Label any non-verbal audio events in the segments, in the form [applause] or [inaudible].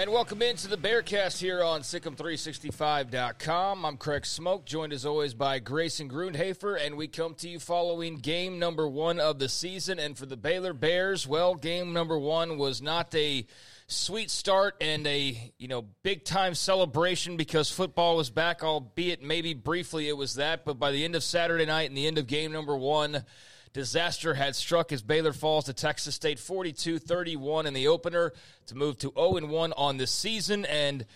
And welcome into the Bearcast here on SicEm365.com. I'm Craig Smoak, joined as always by Grayson Grundhoefer, and we come to you following game number one of the season. And for the Baylor Bears, well, game number one was not a sweet start and a you know big time celebration because football was back, albeit maybe briefly it was that. But by the end of Saturday night and the end of game number one, Disaster had struck as Baylor falls to Texas State 42 31 in the opener to move to 0 1 on the season. And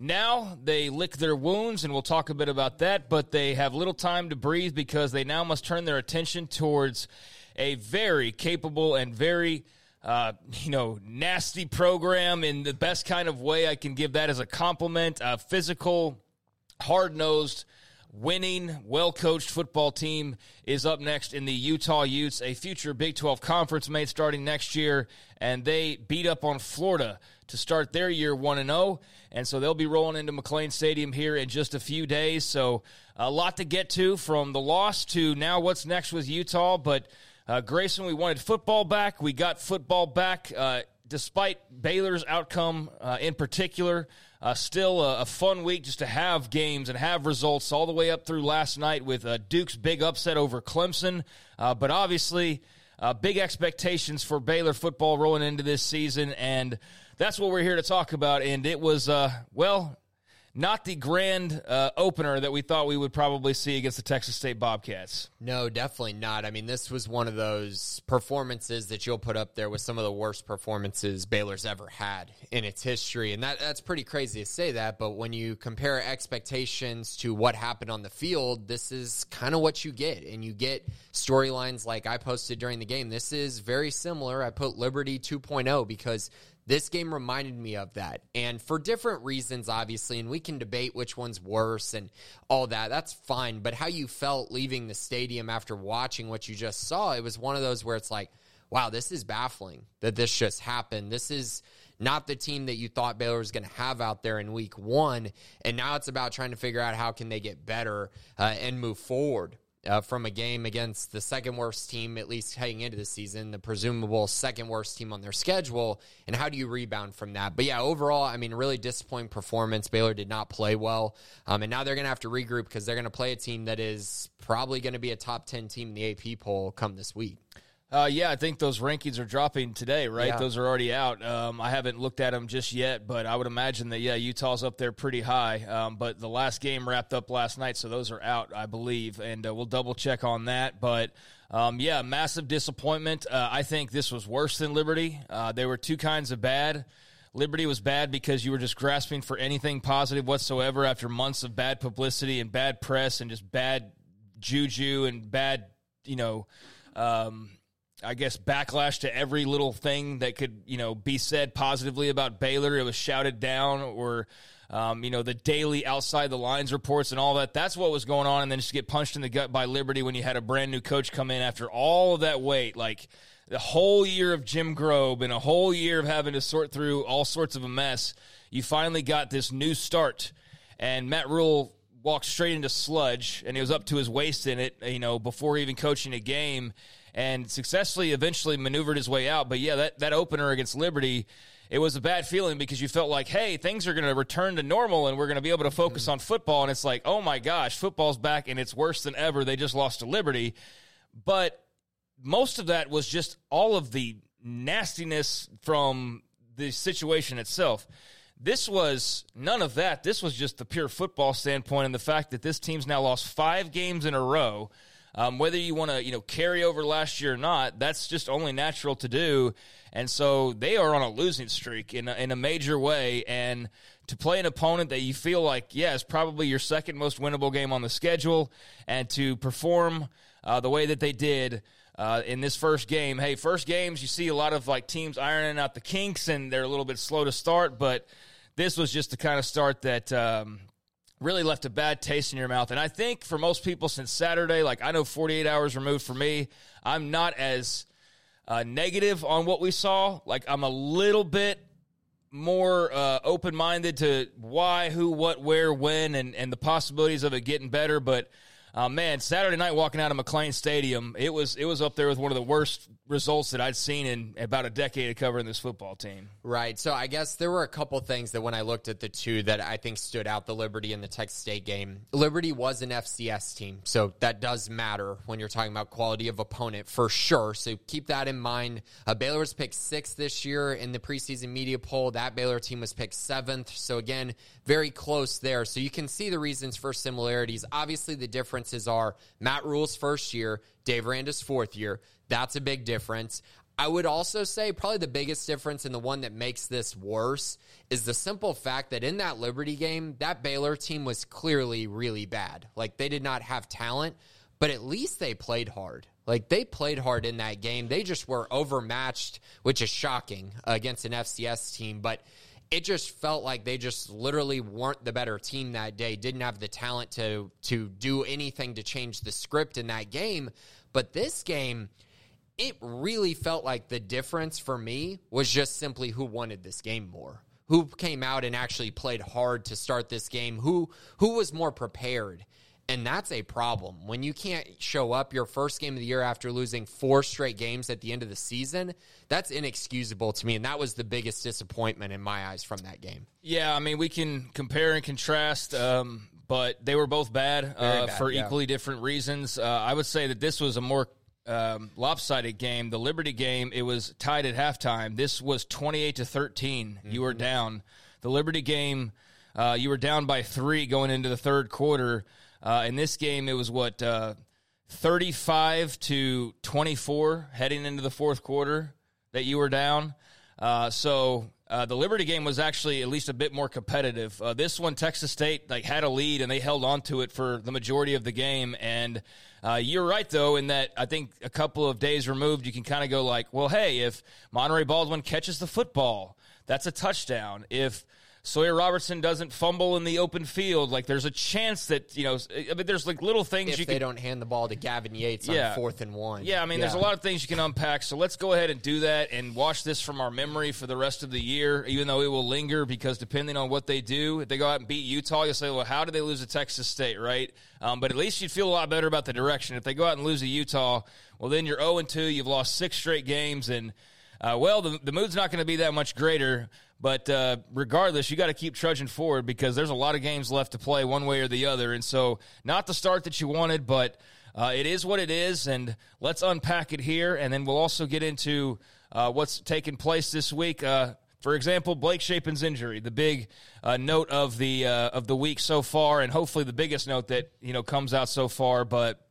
now they lick their wounds, and we'll talk a bit about that. But they have little time to breathe because they now must turn their attention towards a very capable and very uh, you know, nasty program in the best kind of way I can give that as a compliment. A physical, hard nosed, winning, well coached football team is up next in the Utah Utes, a future Big 12 conference mate starting next year. And they beat up on Florida to start their year 1 and 0. And so they'll be rolling into McLane Stadium here in just a few days. So a lot to get to from the loss to now what's next with Utah. But uh, Grayson, we wanted football back. We got football back. Uh, despite Baylor's outcome uh, in particular, uh, still a, a, fun week just to have games and have results all the way up through last night with uh, Duke's big upset over Clemson. Uh, but obviously, uh, big expectations for Baylor football rolling into this season, and that's what we're here to talk about. And it was, uh, well, not the grand uh, opener that we thought we would probably see against the Texas State Bobcats. No, definitely not. I mean, this was one of those performances that you'll put up there with some of the worst performances Baylor's ever had in its history. And that, that's pretty crazy to say that. But when you compare expectations to what happened on the field, this is kind of what you get. And you get storylines like I posted during the game. This is very similar. I put Liberty 2.0 because this game reminded me of that. And for different reasons, obviously, and we can debate which one's worse and all that. That's fine. But how you felt leaving the stadium after watching what you just saw, it was one of those where it's like, wow, this is baffling that this just happened. This is not the team that you thought Baylor was going to have out there in week one. And now it's about trying to figure out how can they get better uh, and move forward uh, from a game against the second worst team, at least heading into the season, the presumable second worst team on their schedule, and how do you rebound from that? But yeah, overall, I mean, really disappointing performance. Baylor did not play well, um, and now they're going to have to regroup because they're going to play a team that is probably going to be a top 10 team in the AP poll come this week. Uh, yeah, I think those rankings are dropping today, right? Yeah. Those are already out. Um, I haven't looked at them just yet, but I would imagine that, yeah, Utah's up there pretty high. Um, but the last game wrapped up last night, so those are out, I believe. And uh, we'll double check on that. But um, yeah, massive disappointment. Uh, I think this was worse than Liberty. Uh, there were two kinds of bad. Liberty was bad because you were just grasping for anything positive whatsoever after months of bad publicity and bad press and just bad juju and bad, you know, um, I guess backlash to every little thing that could you know be said positively about Baylor. It was shouted down, or um, you know the daily outside the lines reports and all that. That's what was going on, and then just get punched in the gut by Liberty when you had a brand new coach come in after all of that wait, like the whole year of Jim Grobe and a whole year of having to sort through all sorts of a mess. You finally got this new start, and Matt Rhule walked straight into sludge, and he was up to his waist in it. You know before even coaching a game and successfully eventually maneuvered his way out. But yeah, that, that opener against Liberty, it was a bad feeling because you felt like, hey, things are going to return to normal and we're going to be able to focus mm-hmm. on football. And it's like, oh my gosh, football's back and it's worse than ever. They just lost to Liberty. But most of that was just all of the nastiness from the situation itself. This was none of that. This was just the pure football standpoint and the fact that this team's now lost five games in a row um, whether you want to, you know, carry over last year or not, that's just only natural to do. And so they are on a losing streak in a, in a major way. And to play an opponent that you feel like, yeah, is probably your second most winnable game on the schedule, and to perform uh, the way that they did. Uh, in this first game, hey, first games you see a lot of like teams ironing out the kinks and they're a little bit slow to start, but this was just the kind of start that um, really left a bad taste in your mouth. And I think for most people since Saturday, like I know 48 hours removed for me, I'm not as uh, negative on what we saw. Like I'm a little bit more uh, open minded to why, who, what, where, when, and, and the possibilities of it getting better. But uh, man, Saturday night walking out of McLane Stadium, it was it was up there with one of the worst results that I'd seen in about a decade of covering this football team. Right. So I guess there were a couple things that when I looked at the two that I think stood out: the Liberty and the Texas State game. Liberty was an FCS team, so that does matter when you're talking about quality of opponent for sure. So keep that in mind. Uh, Baylor was picked sixth this year in the preseason media poll. That Baylor team was picked seventh. So again, very close there. So you can see the reasons for similarities. Obviously, the differences are Matt Rhule's first year, Dave Aranda's fourth year. That's a big difference. I would also say probably the biggest difference and the one that makes this worse is the simple fact that in that Liberty game, that Baylor team was clearly really bad. Like they did not have talent, but at least they played hard. Like they played hard in that game. They just were overmatched, which is shocking against an FCS team, but it just felt like they just literally weren't the better team that day, didn't have the talent to to do anything to change the script in that game. But this game, it really felt like the difference for me was just simply who wanted this game more. Who came out and actually played hard to start this game? Who who was more prepared? And that's a problem. When you can't show up your first game of the year after losing four straight games at the end of the season, that's inexcusable to me. And that was the biggest disappointment in my eyes from that game. Yeah, I mean, we can compare and contrast, um, but they were both bad, uh, bad for yeah. equally different reasons. Uh, I would say that this was a more um, lopsided game. The Liberty game, it was tied at halftime. This was 28 to 13. Mm-hmm. You were mm-hmm. down. The Liberty game, uh, you were down by three going into the third quarter. Uh, in this game, it was what uh, 35 to 24 heading into the fourth quarter that you were down. Uh, so uh, the Liberty game was actually at least a bit more competitive. Uh, this one, Texas State like had a lead and they held on to it for the majority of the game. And uh, you're right though in that I think a couple of days removed, you can kind of go like, well, hey, if Monaray Baldwin catches the football, that's a touchdown. If Sawyer Robertson doesn't fumble in the open field. Like there's a chance that you know. I mean, there's like little things if you they can, don't hand the ball to Gavin Yates yeah. on fourth and one. Yeah, I mean, yeah. there's a lot of things you can unpack. So let's go ahead and do that and watch this from our memory for the rest of the year, even though it will linger because depending on what they do, if they go out and beat Utah, you'll say, well, how did they lose to Texas State, right? Um, but at least you'd feel a lot better about the direction. If they go out and lose to Utah, well, then you're 0 and 2. You've lost six straight games and. Uh, well, the, the mood's not going to be that much greater. But uh, regardless, you got to keep trudging forward because there's a lot of games left to play one way or the other. And so, not the start that you wanted, but uh, it is what it is. And let's unpack it here. And then we'll also get into uh, what's taking place this week. Uh, for example, Blake Shapen's injury, the big uh, note of the uh, of the week so far, and hopefully the biggest note that you know comes out so far. But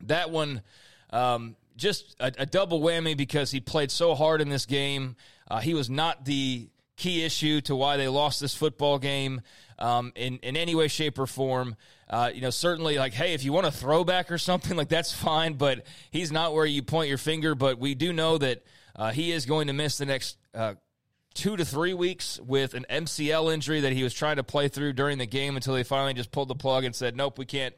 that one, um, just a, a, double whammy because he played so hard in this game. He was not the key issue to why they lost this football game um, in in any way, shape, or form. Uh, you know, certainly, like, hey, if you want a throwback or something, [laughs] like that's fine. But he's not where you point your finger. But we do know that uh, he is going to miss the next. Uh, two to three weeks with an MCL injury that he was trying to play through during the game until they finally just pulled the plug and said, "Nope, we can't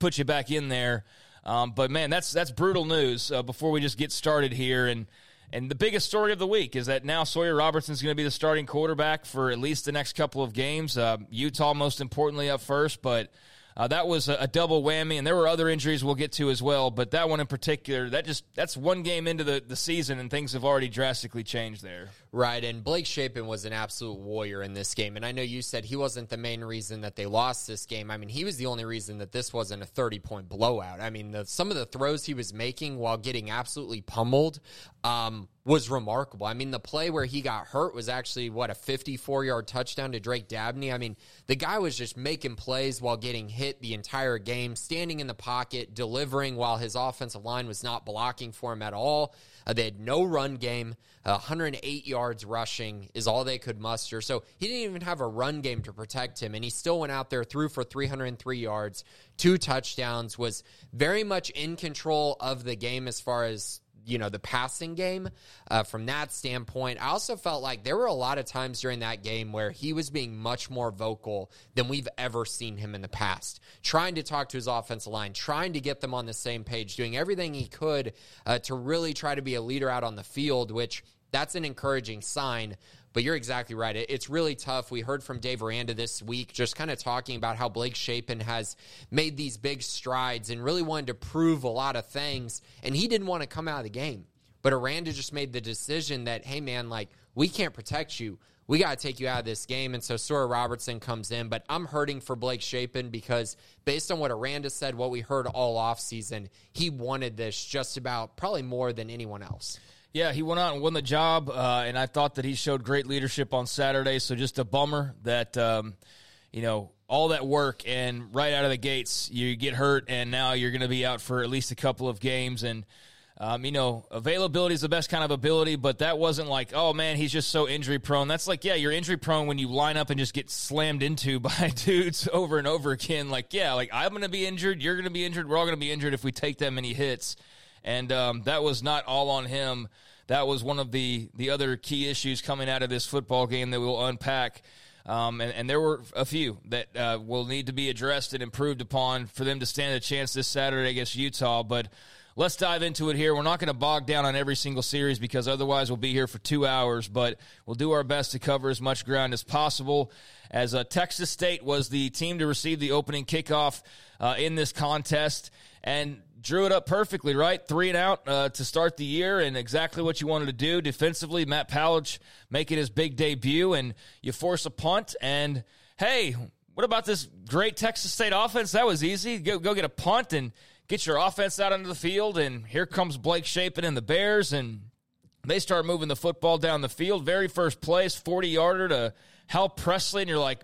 put you back in there." Um, but man, that's that's brutal news. Uh, before we just get started here, and and the biggest story of the week is that now Sawyer Robertson is going to be the starting quarterback for at least the next couple of games. Uh, Utah, most importantly, up first, but uh, that was a, a, double whammy, and there were other injuries we'll get to as well. But that one in particular, that just that's one game into the, the season, and things have already drastically changed there. Right, and Blake Shapen was an absolute warrior in this game. And I know you said he wasn't the main reason that they lost this game. I mean, he was the only reason that this wasn't a 30 point blowout. I mean, the, some of the throws he was making while getting absolutely pummeled um, was remarkable. I mean, the play where he got hurt was actually, what, a 54 yard touchdown to Drake Dabney. I mean, the guy was just making plays while getting hit the entire game, standing in the pocket, delivering while his offensive line was not blocking for him at all. Uh, they had no run game. Uh, 108 yards rushing is all they could muster. So he didn't even have a run game to protect him, and he still went out there, threw for 303 yards, two touchdowns, was very much in control of the game as far as you know the passing game uh, from that standpoint. I also felt like there were a lot of times during that game where he was being much more vocal than we've ever seen him in the past, trying to talk to his offensive line, trying to get them on the same page, doing everything he could uh, to really try to be a leader out on the field, which that's an encouraging sign. But you're exactly right. It's really tough. We heard from Dave Aranda this week, just kind of talking about how Blake Shapen has made these big strides and really wanted to prove a lot of things. And he didn't want to come out of the game. But Aranda just made the decision that, hey, man, like, we can't protect you. We got to take you out of this game. And so Sawyer Robertson comes in. But I'm hurting for Blake Shapen because based on what Aranda said, what we heard all offseason, he wanted this just about probably more than anyone else. Yeah, he went out and won the job, uh, and I thought that he showed great leadership on Saturday. So just a bummer that um, you know all that work and right out of the gates you get hurt, and now you're going to be out for at least a couple of games. And um, you know, availability is the best kind of ability, but that wasn't like, oh man, he's just so injury prone. That's like, yeah, you're injury prone when you line up and just get slammed into [laughs] by dudes over and over again. Like, yeah, like I'm going to be injured, you're going to be injured, we're all going to be injured if we take that many hits. And um, that was not all on him that was one of the the other key issues coming out of this football game that we'll unpack. Um, and, and, there were a few that uh, will need to be addressed and improved upon for them to stand a chance this Saturday against Utah. But let's dive into it here. We're not going to bog down on every single series because otherwise we'll be here for two hours, but we'll do our best to cover as much ground as possible. As uh, Texas State was the team to receive the opening kickoff uh, in this contest. And drew it up perfectly, right? Three and out uh, to start the year, and exactly what you wanted to do defensively. Matt Powledge making his big debut, and you force a punt. And hey, what about this great Texas State offense? That was easy. Go, go get a punt and get your offense out onto the field. And here comes Blake Shapen and the Bears, and they start moving the football down the field. Very first place, 40 yarder to Hal Presley, and you're like,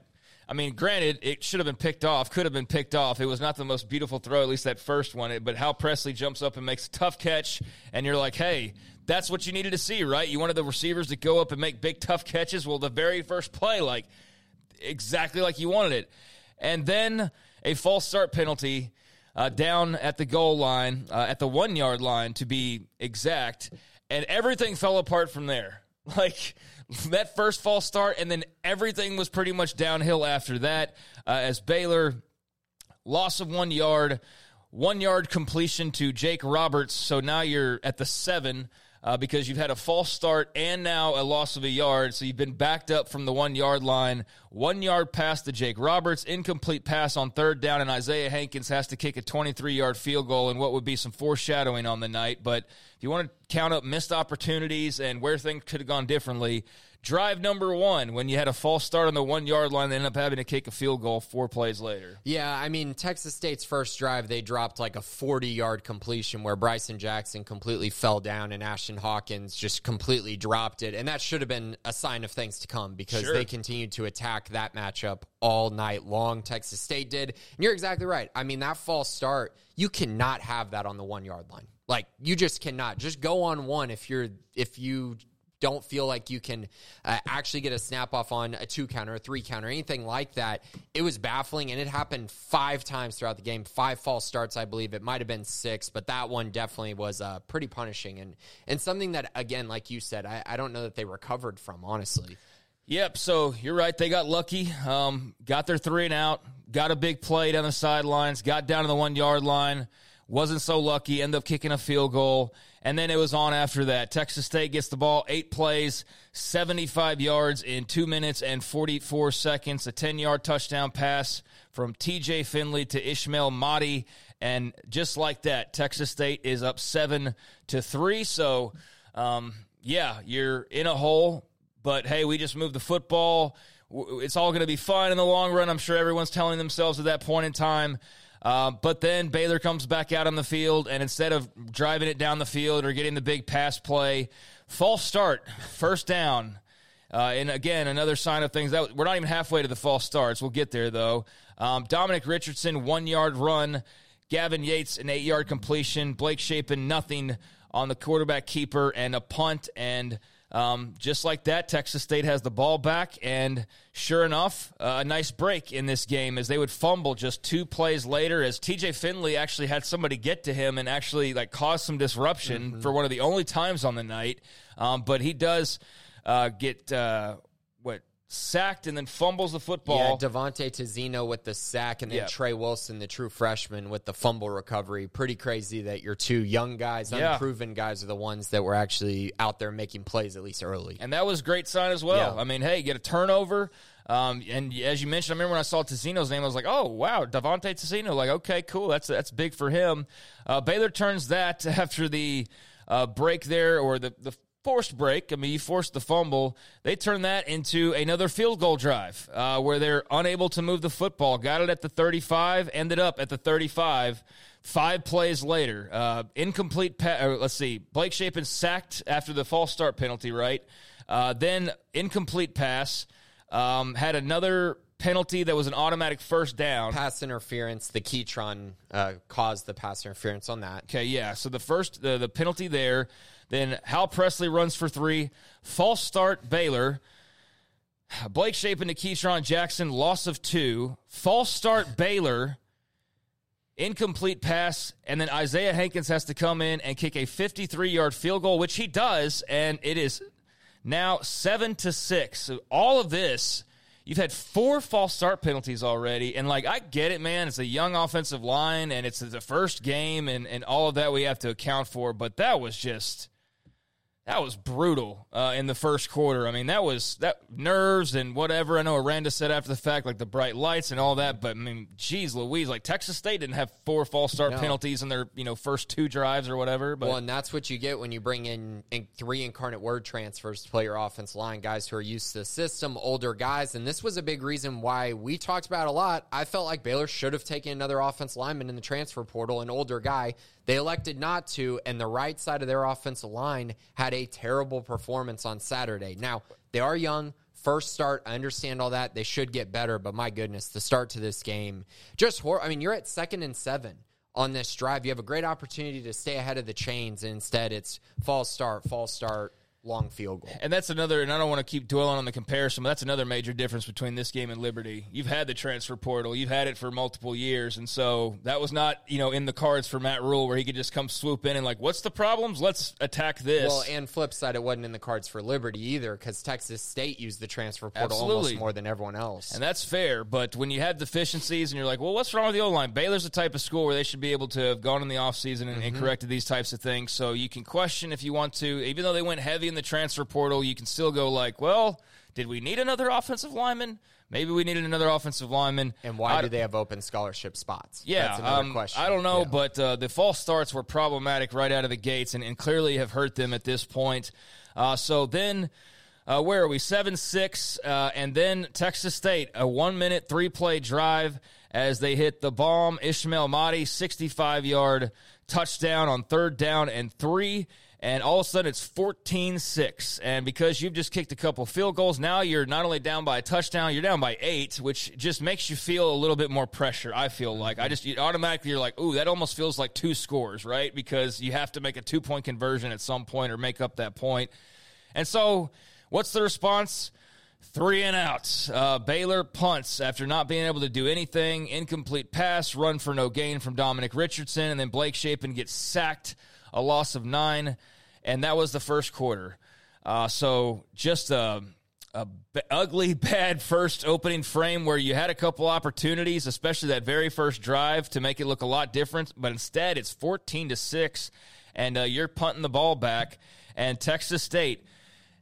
I mean, granted, it should have been picked off, could have been picked off. It was not the most beautiful throw, at least that first one. But Hal Presley jumps up and makes a tough catch, and you're like, hey, that's what you needed to see, right? You wanted the receivers to go up and make big, tough catches. Well, the very first play, like exactly like you wanted it. And then a false start penalty uh, down at the goal line, uh, at the one yard line to be exact. And everything fell apart from there. [laughs] Like, that first false start, and then everything was pretty much downhill after that. Uh, as Baylor loss of one yard, one yard completion to Jake Roberts. So now you're at the seven. Uh, because you've had a false start and now a loss of a yard. So you've been backed up from the one yard line. One yard pass to Jake Roberts, incomplete pass on third down, and Isaiah Hankins has to kick a 23 yard field goal and what would be some foreshadowing on the night. But if you want to count up missed opportunities and where things could have gone differently, drive number one when you had a false start on the one yard line, they ended up having to kick a field goal four plays later. Yeah, I mean, Texas State's first drive, they dropped like a 40 yard completion where Bryson Jackson completely fell down and Ashton Hawkins just completely dropped it. And that should have been a sign of things to come because sure. they continued to attack that matchup all night long. Texas State did. And you're exactly right. I mean, that false start, you cannot have that on the one yard line. Like you just cannot. Just go on one if you're if you don't feel like you can uh, actually get a snap off on a two counter, a three counter, anything like that. It was baffling, and it happened five times throughout the game. Five false starts, I believe. It might have been six, but that one definitely was uh, pretty punishing and and something that again, like you said, I, I don't know that they recovered from honestly. Yep. So you're right. They got lucky. Um, got their three and out. Got a big play down the sidelines. Got down to the one yard line wasn't so lucky, ended up kicking a field goal, and then it was on after that. Texas State gets the ball, eight plays, 75 yards in two minutes and 44 seconds, a 10 yard touchdown pass from TJ Finley to Ismail Mahdi. And just like that, Texas State is up seven to three. So, um, yeah, you're in a hole, but hey, we just moved the football. It's all going to be fun in the long run. I'm sure everyone's telling themselves at that point in time. Uh, but then Baylor comes back out on the field, and instead of driving it down the field or getting the big pass play, false start, first down. Uh, and again, another sign of things that we're not even halfway to the false starts. We'll get there though. Um, Dominic Richardson, one yard run. Gavin Yates, an eight yard completion. Blake Shapen, nothing on the quarterback keeper, and a punt. And Um, just like that, Texas State has the ball back, and sure enough, uh, a nice break in this game as they would fumble just two plays later. As TJ Finley actually had somebody get to him and actually like cause some disruption mm-hmm. for one of the only times on the night. Um, but he does uh, get uh, sacked and then fumbles the football. Yeah, Devontae Tizino with the sack, and then yep. Trey Wilson, the true freshman, with the fumble recovery. Pretty crazy that your two young guys, yeah. unproven guys, are the ones that were actually out there making plays at least early. And that was great sign as well. Yeah. I mean, hey, get a turnover. Um, and as you mentioned, I remember when I saw Tizino's name, I was like, "Oh wow, Devontae Tizino!" Like, okay, cool. That's that's big for him. Uh, Baylor turns that [laughs] after the uh, break there, or the the forced break. I mean, you forced the fumble. They turn that into another field goal drive uh, where they're unable to move the football. Got it at the 35, ended up at the 35. Five plays later, uh, incomplete. Pa- let's see, Blake Shapen sacked after the false start penalty, right? Uh, then incomplete pass. Um, had another penalty that was an automatic first down. Pass interference. The Ketron uh, caused the pass interference on that. Okay, yeah. So the first, the, the penalty there. Then Hal Presley runs for three. False start Baylor. Blake Shapen to Ketron Jackson, loss of two. False start Baylor. Incomplete pass, and then Isaiah Hankins has to come in and kick a 53 yard field goal, which he does, and it is now seven to six. So all of this, you've had four false start penalties already, and like I get it, man. It's a young offensive line, and it's the first game, and and all of that we have to account for. But that was just that was brutal uh, in the first quarter. I mean, that was that nerves and whatever. I know Aranda said after the fact, like the bright lights and all that. But I mean, geez, Louise, like Texas State didn't have four false start no. penalties in their you know first two drives or whatever. But well, and that's what you get when you bring in, in three incarnate word transfers to play your offense line, guys who are used to the system, older guys. And this was a big reason why we talked about a lot. I felt like Baylor should have taken another offense lineman in the transfer portal, an older guy they elected not to, and the right side of their offensive line had a terrible performance on Saturday. Now, they are young. First start, I understand all that. They should get better, but my goodness, the start to this game, just horrible. I mean, you're at second and seven on this drive. You have a great opportunity to stay ahead of the chains, and instead it's false start, false start, long field goal. And that's another, and I don't want to keep dwelling on the comparison, but that's another major difference between this game and Liberty. You've had the transfer portal, you've had it for multiple years, and so that was not, you know, in the cards for Matt Rhule where he could just come swoop in and like, what's the problems? Let's attack this. Well, and flip side, it wasn't in the cards for Liberty either because Texas State used the transfer portal Absolutely. almost more than everyone else. And that's fair, but when you have deficiencies and you're like, well, what's wrong with the O line? Baylor's the type of school where they should be able to have gone in the offseason and, mm-hmm. and corrected these types of things. So you can question if you want to, even though they went heavy in the transfer portal you can still go like, well, did we need another offensive lineman? Maybe we needed another offensive lineman. And why I, do they have open scholarship spots? Yeah, That's another um, question. I don't know, yeah. but uh, the false starts were problematic right out of the gates and, and clearly have hurt them at this point. Uh, so then, uh, where are we? 7 6. Uh, and then Texas State, a one minute, three play drive as they hit the bomb. Ismail Mahdi, 65 yard touchdown on third down and three and all of a sudden it's 14-6 and because you've just kicked a couple field goals now you're not only down by a touchdown you're down by eight which just makes you feel a little bit more pressure i feel like i just automatically you're like ooh that almost feels like two scores right because you have to make a two point conversion at some point or make up that point. and so what's the response Three and out. Uh, Baylor punts after not being able to do anything. Incomplete pass, run for no gain from Dominic Richardson, and then Blake Shapen gets sacked. A loss of nine and that was the first quarter. Uh, so just a, a b- ugly, [laughs] bad first opening frame where you had a couple opportunities, especially that very first drive, to make it look a lot different. But instead, it's fourteen to six, and uh, you're punting the ball back. And Texas State,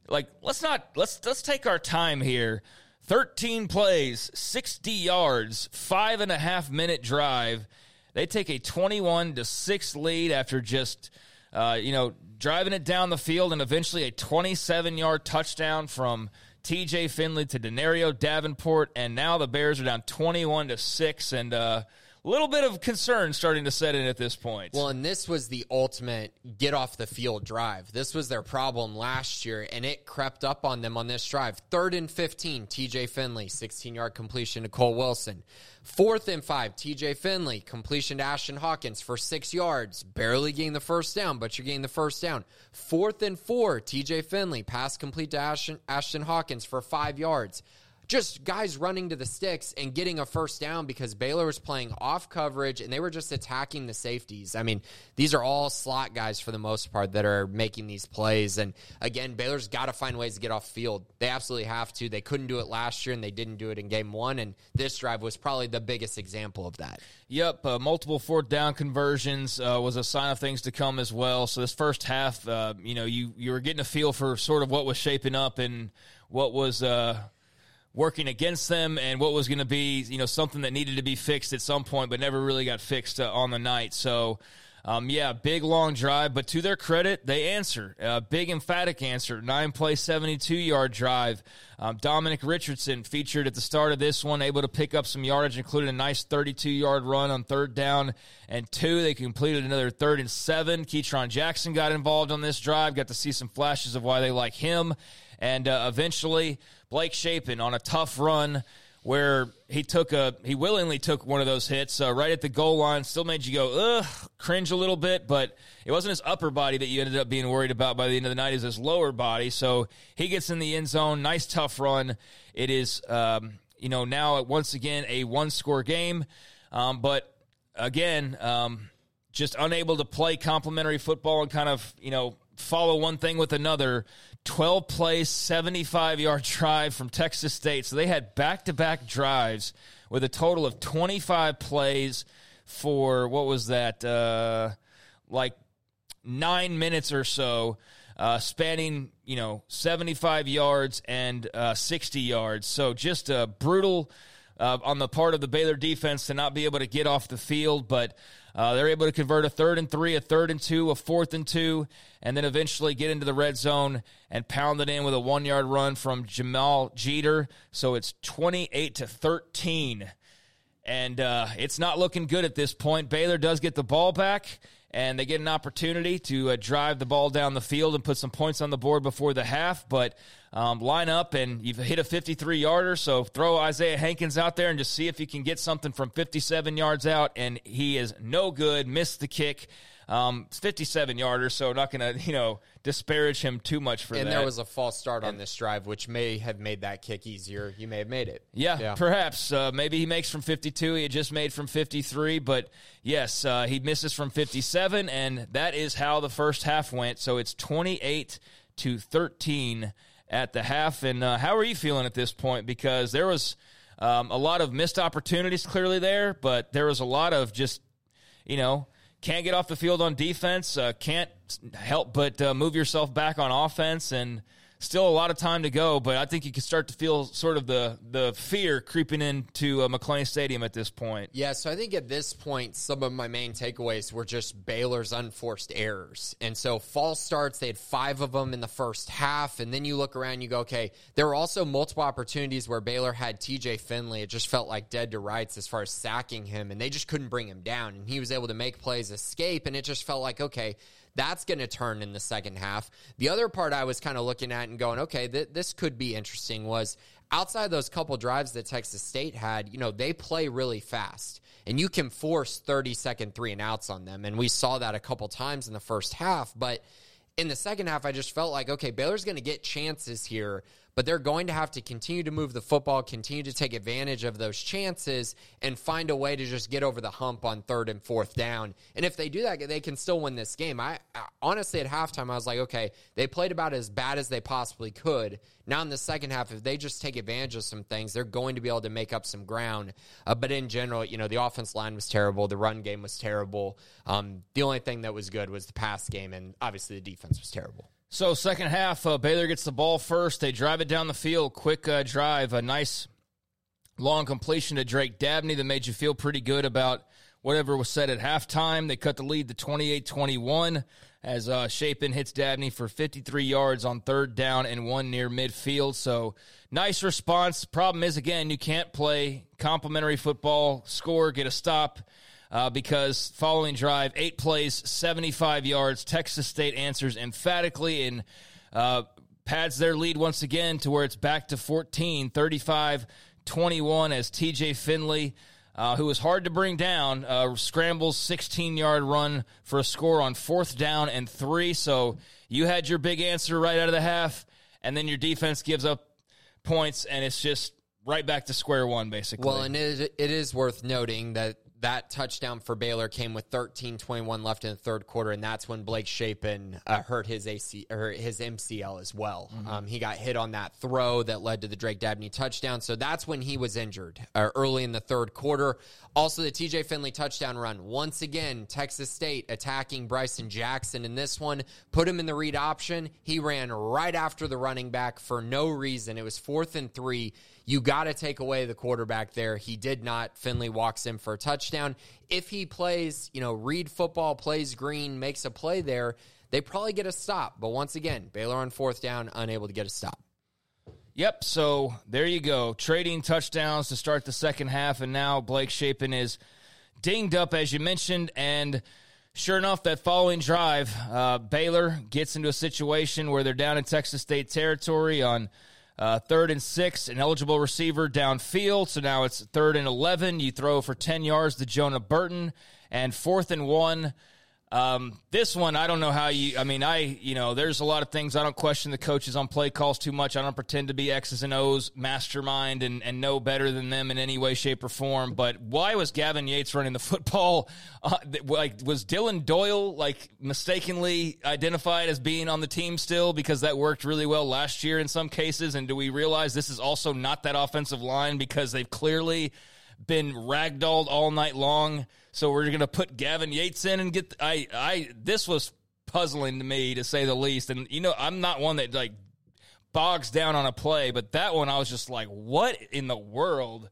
like, let's not let's let's take our time here. 13 plays, 60 yards, five and a half minute drive. They take a 21 to 6 lead after just, uh, you know, driving it down the field, and eventually a 27 yard touchdown from TJ Finley to Denario Davenport. And now the Bears are down 21 to 6. And uh, little bit of concern starting to set in at this point. Well, and this was the ultimate get off the field drive. This was their problem last year, and it crept up on them on this drive. Third and 15, TJ Finley, 16 yard completion to Cole Wilson. Fourth and five, TJ Finley, completion to Ashton Hawkins for six yards. Barely getting the first down, but you're getting the first down. Fourth and four, TJ Finley, pass complete to Ashton, Ashton Hawkins for five yards just guys running to the sticks and getting a first down because Baylor was playing off coverage and they were just attacking the safeties. I mean, these are all slot guys for the most part that are making these plays. And again, Baylor's got to find ways to get off field. They absolutely have to. They couldn't do it last year and they didn't do it in game one. And this drive was probably the biggest example of that. Yep, uh, multiple fourth down conversions uh, was a sign of things to come as well. So this first half, uh, you know, you you were getting a feel for sort of what was shaping up and what was uh, working against them and what was going to be, you know, something that needed to be fixed at some point, but never really got fixed uh, on the night. So, um, yeah, big long drive, but to their credit, they answer. Uh, big emphatic answer. Nine play, 72 yard drive. Um, Dominic Richardson featured at the start of this one, able to pick up some yardage, including a nice 32 yard run on third down and two. They completed another third and seven. Ketron Jackson got involved on this drive, got to see some flashes of why they like him. And uh, eventually, Blake Shapen on a tough run where he took a he willingly took one of those hits uh, right at the goal line. Still made you go ugh, cringe a little bit, but it wasn't his upper body that you ended up being worried about by the end of the night. Is his lower body. So he gets in the end zone. Nice tough run. It is um, you know now once again a one score game, um, but again um, just unable to play complementary football and kind of you know follow one thing with another 12 plays, 75 yard drive from Texas State. So they had back to back drives with a total of 25 plays for what was that? Uh, like nine minutes or so, uh, spanning, you know, 75 yards and uh, 60 yards. So just a brutal. Uh, on the part of the Baylor defense to not be able to get off the field, but uh, they're able to convert a third and three, a third and two, a fourth and two, and then eventually get into the red zone and pound it in with a one yard run from Jamal Jeter. So it's 28 to 13. And uh, it's not looking good at this point. Baylor does get the ball back, and they get an opportunity to uh, drive the ball down the field and put some points on the board before the half. But um, line up and you've hit a 53 yarder. So throw Isaiah Hankins out there and just see if he can get something from 57 yards out. And he is no good, missed the kick. Um, 57 yarder, so not going [laughs] to, you know, disparage him too much for and that. And there was a false start on this drive, which may have made that kick easier. You may have made it. Yeah, yeah. perhaps. Uh, maybe he makes from 52. He had just made from 53, but yes, uh, he misses from 57, and that is how the first half went. So it's 28 to 13 at the half. And uh, how are you feeling at this point? Because there was um, a lot of missed opportunities clearly there, but there was a lot of just, you know, can't get off the field on defense, uh, can't help but uh, move yourself back on offense, and still a lot of time to go, but I think you can start to feel sort of the the fear creeping into uh, McLane Stadium at this point. Yeah, so I think at this point, some of my main takeaways were just Baylor's unforced errors. And so false starts, they had five of them in the first half, and then you look around, you go, okay, there were also multiple opportunities where Baylor had TJ Finley. It just felt like dead to rights as far as sacking him, and they just couldn't bring him down. And he was able to make plays escape, and it just felt like, okay, that's going to turn in the second half. The other part I was kind of looking at and going, okay, th- this could be interesting was outside those couple drives that Texas State had, you know, they play really fast and you can force 30 second three and outs on them. And we saw that a couple times in the first half. But in the second half, I just felt like, okay, Baylor's going to get chances here, but they're going to have to continue to move the football, continue to take advantage of those chances, and find a way to just get over the hump on third and fourth down. And if they do that, they can still win this game. I, I honestly, at halftime, I was like, okay, they played about as bad as they possibly could. Now in the second half, if they just take advantage of some things, they're going to be able to make up some ground. Uh, but in general, you know, the offense line was terrible, the run game was terrible. Um, the only thing that was good was the pass game, and obviously the defense was terrible. So second half, uh, Baylor gets the ball first. They drive it down the field, quick uh, drive, a nice long completion to Drake Dabney that made you feel pretty good about whatever was said at halftime. They cut the lead to 28-21. as uh, Shapen hits Dabney for 53 yards on third down and one near midfield. So nice response. Problem is, again, you can't play complimentary football, score, get a stop. Uh, because following drive, eight plays, 75 yards. Texas State answers emphatically and uh, pads their lead once again to where it's back to 14, 35 21 as TJ Finley uh, who was hard to bring down, uh, scrambles 16 yard run for a score on fourth down and three. So you had your big answer right out of the half, and then your defense gives up points, and it's just right back to square one, basically. Well, and it, it is worth noting that that touchdown for Baylor came with 13-21 left in the third quarter, and that's when Blake Shapen uh, hurt his AC or his MCL as well. Mm-hmm. Um, he got hit on that throw that led to the Drake Dabney touchdown, so that's when he was injured uh, early in the third quarter. Also, the TJ Finley touchdown run. Once again, Texas State attacking Bryson Jackson in this one, put him in the read option. He ran right after the running back for no reason. It was fourth and three. You got to take away the quarterback there. He did not. Finley walks in for a touchdown. If he plays, you know, read football, plays green, makes a play there, they probably get a stop. But once again, Baylor on fourth down, unable to get a stop. Yep. So there you go. Trading touchdowns to start the second half. And now Blake Shapen is dinged up, as you mentioned. And sure enough, that following drive, uh, Baylor gets into a situation where they're down in Texas State territory on uh, third and six, an eligible receiver downfield. So now it's third and 11. You throw for 10 yards to Jonah Burton. And fourth and one, um, this one, I don't know how you. I mean, I you know, there's a lot of things I don't question the coaches on play calls too much. I don't pretend to be X's and O's mastermind and and know better than them in any way, shape, or form. But why was Gavin Yates running the [laughs] football? Uh, like, was Dylan Doyle like mistakenly identified as being on the team still because that worked really well last year in some cases? And do we realize this is also not that offensive line because they've clearly been ragdolled all night long? So we're going to put Gavin Yates in and get. I I this was puzzling to me to say the least. And you know, I'm not one that like bogs down on a play, but that one I was just like, what in the world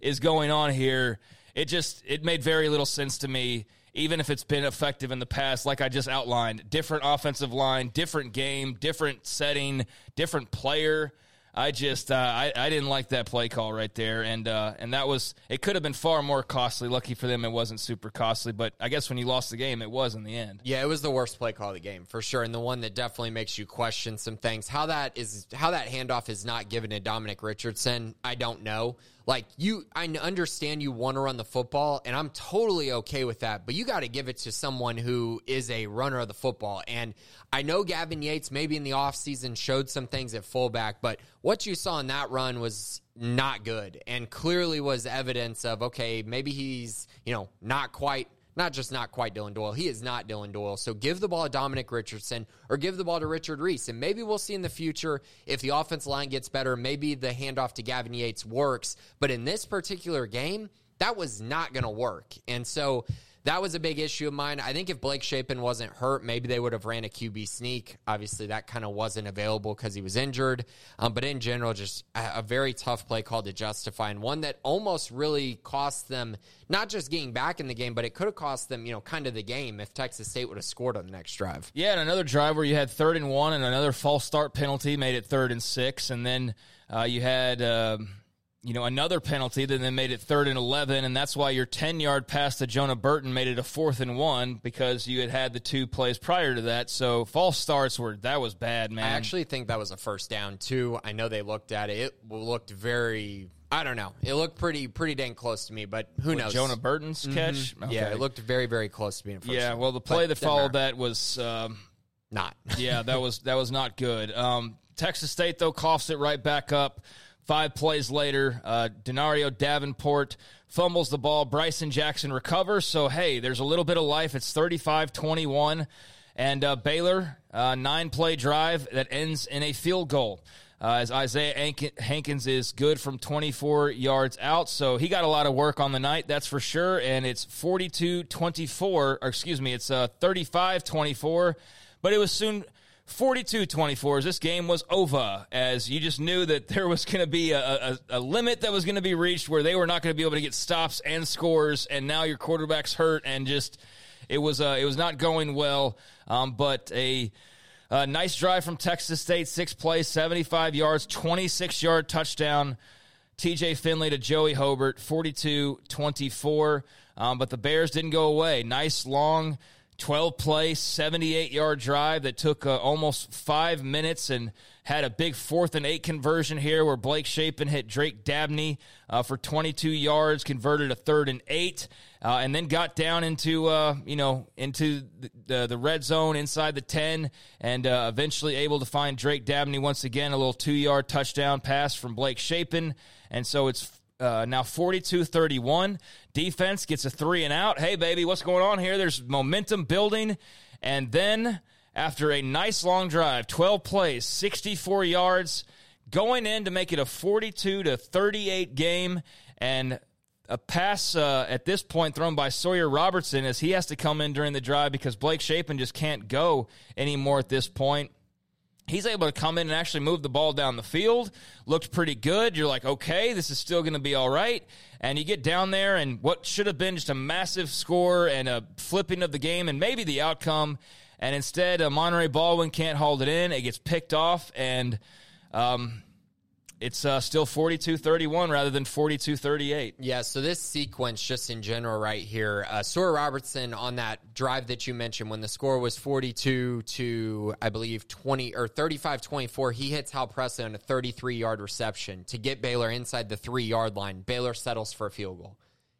is going on here? It just it made very little sense to me. Even if it's been effective in the past, like I just outlined, different offensive line, different game, different setting, different player. I just uh, I, I didn't like that play call right there, and uh, and that was it could have been far more costly. Lucky for them, it wasn't super costly, but I guess when you lost the game, it was in the end. Yeah, it was the worst play call of the game for sure, and the one that definitely makes you question some things. How that is how that handoff is not given to Dominic Richardson, I don't know. Like you, I understand you want to run the football, and I'm totally okay with that. But you got to give it to someone who is a runner of the football. And I know Gavin Yates maybe in the offseason showed some things at fullback, but what you saw in that run was not good, and clearly was evidence of okay, maybe he's you know not quite not just not quite Dylan Doyle. He is not Dylan Doyle. So give the ball to Dominic Richardson or give the ball to Richard Reese. And maybe we'll see in the future if the offense line gets better, maybe the handoff to Gavin Yates works. But in this particular game, that was not going to work. And so that was a big issue of mine. I think if Blake Shapen wasn't hurt, maybe they would have ran a QB sneak. Obviously, that kind of wasn't available because he was injured. Um, but in general, just a, a, very tough play call to justify, and one that almost really cost them not just getting back in the game, but it could have cost them, you know, kind of the game if Texas State would have scored on the next drive. Yeah, and another drive where you had third and one, and another false start penalty made it third and six, and then uh, you had. Um, you know, another penalty that then made it third and 11. And that's why your 10 yard pass to Jonah Burton made it a fourth and one because you had had the two plays prior to that. So false starts were, that was bad, man. I actually think that was a first down, too. I know they looked at it. It looked very, I don't know. It looked pretty, pretty dang close to me, but who With knows? Jonah Burton's mm-hmm. catch? Okay. Yeah, it looked very, very close to me. yeah, well, the play that followed that was, um, not. [laughs] yeah, that was, that was not good. Um, Texas State, though, coughs it right back up. Five plays later, uh, Denario Davenport fumbles the ball. Bryson Jackson recovers. So, hey, there's a little bit of life. It's 35 21. And uh, Baylor, uh, nine play drive that ends in a field goal. Uh, as Isaiah Hankins is good from 24 yards out. So he got a lot of work on the night, that's for sure. And it's 42 24, or excuse me, it's uh, 35 24. But it was soon 42 24 this game was over as you just knew that [laughs] there was going to be a, a, a, limit that was going to be reached where they were not going to be able to get stops and scores and now your quarterback's hurt and just it was uh, it was not going well. Um, but a uh, nice drive from Texas State, six plays, 75 yards, 26 yard touchdown. TJ Finley to Joey Hobert, 42 24. Um, but the Bears didn't go away. Nice long 12 play, 78 yard drive that took uh, almost five minutes and had a big fourth and eight conversion here where Blake Shapen hit Drake Dabney uh, for 22 yards, converted a third and eight, uh, and then got down into uh, you know into the, the, red zone inside the 10, and uh, eventually able to find Drake Dabney once again a little two yard touchdown pass from Blake Shapen, and so it's uh, now 42 31. Defense gets a three and out. Hey, baby, what's going on here? There's momentum building. And then after a nice long drive, 12 plays, 64 yards, going in to make it a 42 to 38 game, and a pass uh, at this point thrown by Sawyer Robertson as he has to come in during the drive because Blake Shapen just can't go anymore at this point. He's able to come in and actually move the ball down the field. Looked pretty good. You're like, okay, this is still going to be all right. And you get down there, and what should have been just a massive score and a flipping of the game and maybe the outcome and instead, uh, Monaray Baldwin can't hold it in. It gets picked off, and um, it's uh, still 42 31 rather than 42 38. Yeah, so this sequence, just in general, right here, uh, Sawyer Robertson on that drive that you mentioned, when the score was 42 to, I believe, 20 or 35 24, he hits Hal Presley on a 33 yard reception to get Baylor inside the three yard line. Baylor settles for a field goal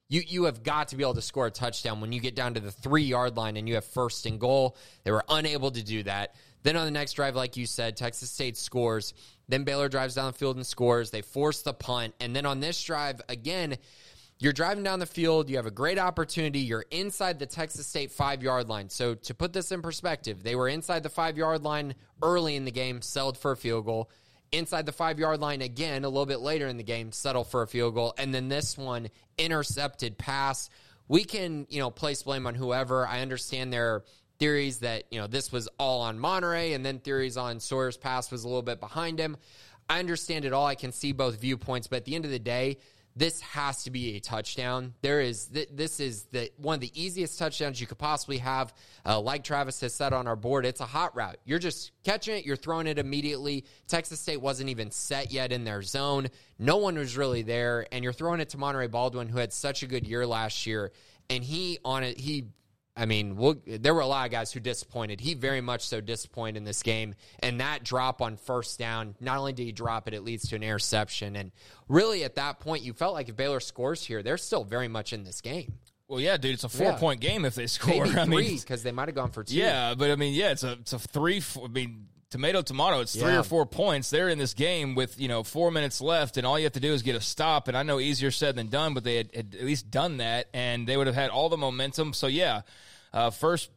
you you have got to be able to score a touchdown when you get down to the three yard line and you have first and goal. They were unable to do that. Then on the next drive, like you said, Texas State scores. Then Baylor drives down the field and scores. They force the punt. And then on this drive, again, you're driving down the field. You have a great opportunity. You're inside the Texas State five yard line. So, to put this in perspective, they were inside the five yard line early in the game, settled for a field goal inside the five yard line again a little bit later in the game, settle for a field goal. And then this one, intercepted pass. We can, you know, place blame on whoever. I understand there theories that, you know, this was all on Monaray and then theories on Sawyer's pass was a little bit behind him. I understand it all. I can see both viewpoints, but at the end of the day, this has to be a touchdown. There is this is the one of the easiest touchdowns you could possibly have. Uh, like Travis has said on our board, it's a hot route. You're just catching it, you're throwing it immediately. Texas State wasn't even set yet in their zone. No one was really there, and you're throwing it to Monaray Baldwin, who had such a good year last year, and he on it he I mean, we'll, there were a lot of guys who disappointed. He very much so disappointed in this game. And that drop on first down, not only did he drop it, it leads to an interception. And really, at that point, you felt like if Baylor scores here, they're still very much in this game. Well, yeah, dude, it's a four yeah. point game if they score. Maybe [laughs] I mean, because they might have gone for two. Yeah, but I mean, yeah, it's a it's a three. I mean, tomato tomato it's three yeah. or four points they're in this game with you know four minutes left and all you have to do is get a stop and i know easier said than done but they had, had at least done that and they would have had all the momentum so yeah uh, first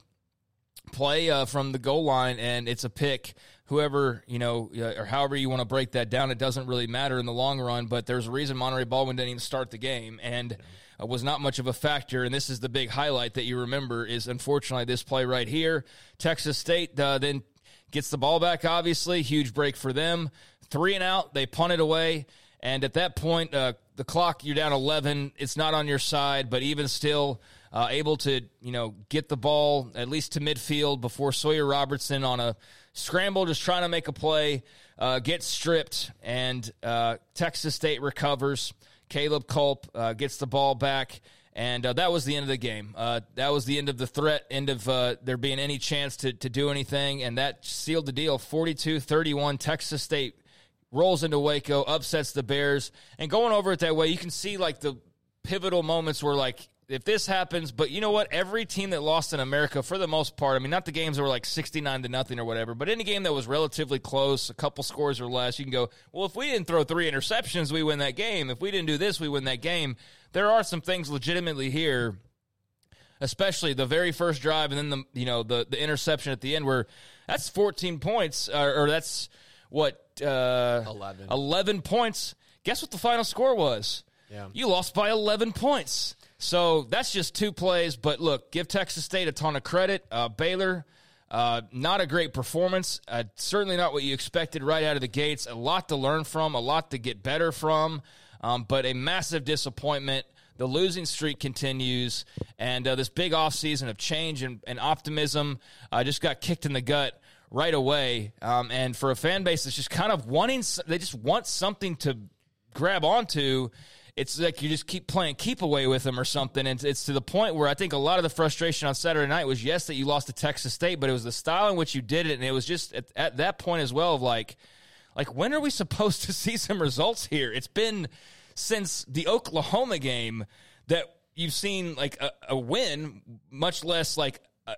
play uh, from the goal line, and it's a pick. Whoever you know, or however you want to break that down, it doesn't really matter in the long run. But there's a reason Monaray Baldwin didn't even start the game, and uh, was not much of a factor. And this is the big highlight that you remember is unfortunately this play right here. Texas State uh, then gets the ball back. Obviously, huge break for them. Three and out. They punt it away. And at that point, uh, the clock, you're down 11. It's not on your side, but even still, uh, able to you know get the ball at least to midfield before Sawyer Robertson on a scramble, just trying to make a play, uh, gets stripped, and uh, Texas State recovers. Caleb Culp uh, gets the ball back. And uh, that was the end of the game. Uh, that was the end of the threat, end of there being any chance to, to do anything. And that sealed the deal 42 31. Texas State rolls into Waco, upsets the Bears. And going over it that way, you can see like the pivotal moments where like if this happens, but you know what? Every team that lost in America, for the most part, I mean, not the games that were like 69 to nothing or whatever, but any game that was relatively close, a couple scores or less, you can go, well, if we didn't throw three interceptions, we win that game. If we didn't do this, we win that game. There are some things legitimately here, especially the very first drive and then the, you know, the, the interception at the end where that's 14 points, or, or that's what, uh, 11. 11 points. Guess what the final score was? Yeah. You lost by 11 points. So that's just two plays. But look, give Texas State a ton of credit. Uh, Baylor, uh, not a great performance. Uh, certainly not what you expected right out of the gates. A lot to learn from, a lot to get better from, um, but a massive disappointment. the losing streak continues, and uh, this big offseason of change and, and optimism uh, just got kicked in the gut right away. Um, and for a fan base that's just kind of wanting, they just want something to grab onto. It's like you just keep playing keep away with them or something. And it's to the point where I think a lot of the frustration on Saturday night was yes, that you lost to Texas State, but it was the style in which you did it. And it was just at, at that point as well of like, like when are we supposed [laughs] to see some results here? It's been since the Oklahoma game that you've seen like a, a win, much less like a,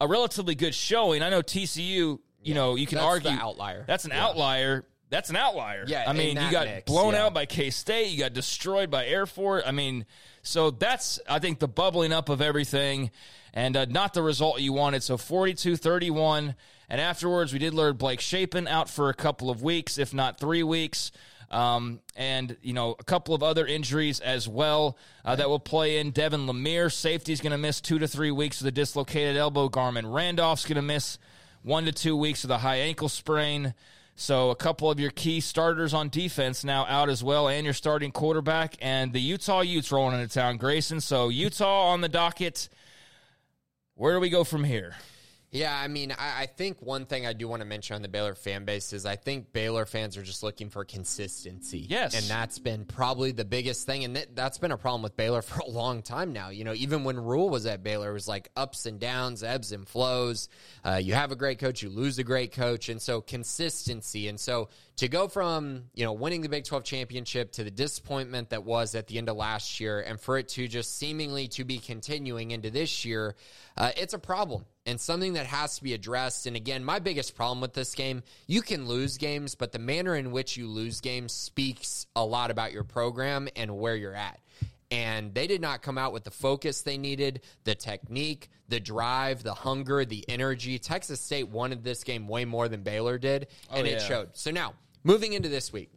a, relatively good showing. I know TCU, you yeah, know, you can argue outlier. That's an yeah. outlier. That's an outlier. Yeah, I mean, you got mix, blown yeah. out by K State. You got destroyed by Air Force. I mean, so that's I think the bubbling up of everything, and uh, not the result you wanted. So 42-31. and afterwards we did learn Blake Shapen out for a couple of weeks, if not three weeks. Um, and you know a couple of other injuries as well uh, that will play in. Devin Lemear, safety, is going to miss two to three weeks with a dislocated elbow. Garmon Randolph's going to miss one to two weeks with a high ankle sprain. So a couple of your key starters on defense now out as well, and your starting quarterback, and the Utah Utes rolling into town, Grayson. So Utah on the docket. Where do we go from here? Yeah, I mean, I, I, think one thing I do want to mention on the Baylor fan base is I think Baylor fans are just looking for consistency. Yes. And that's been probably the biggest thing. And that, that's been a problem with Baylor [laughs] for a long time now. You know, even when Rhule was at Baylor, it was like ups and downs, ebbs and flows. Uh, you have a great coach, you lose a great coach. And so consistency. And so to go from, you know, winning the Big 12 championship to the disappointment that was at the end of last year and for it to just seemingly to be continuing into this year, uh, it's a problem and something that has to be addressed. And again, my biggest problem with this game, you can lose games, but the manner in which you lose games speaks a lot about your program and where you're at. And they did not come out with the focus they needed, the technique, the drive, the hunger, the energy. Texas State wanted this game way more than Baylor did, oh, and oh, yeah. it showed. So now, moving into this week,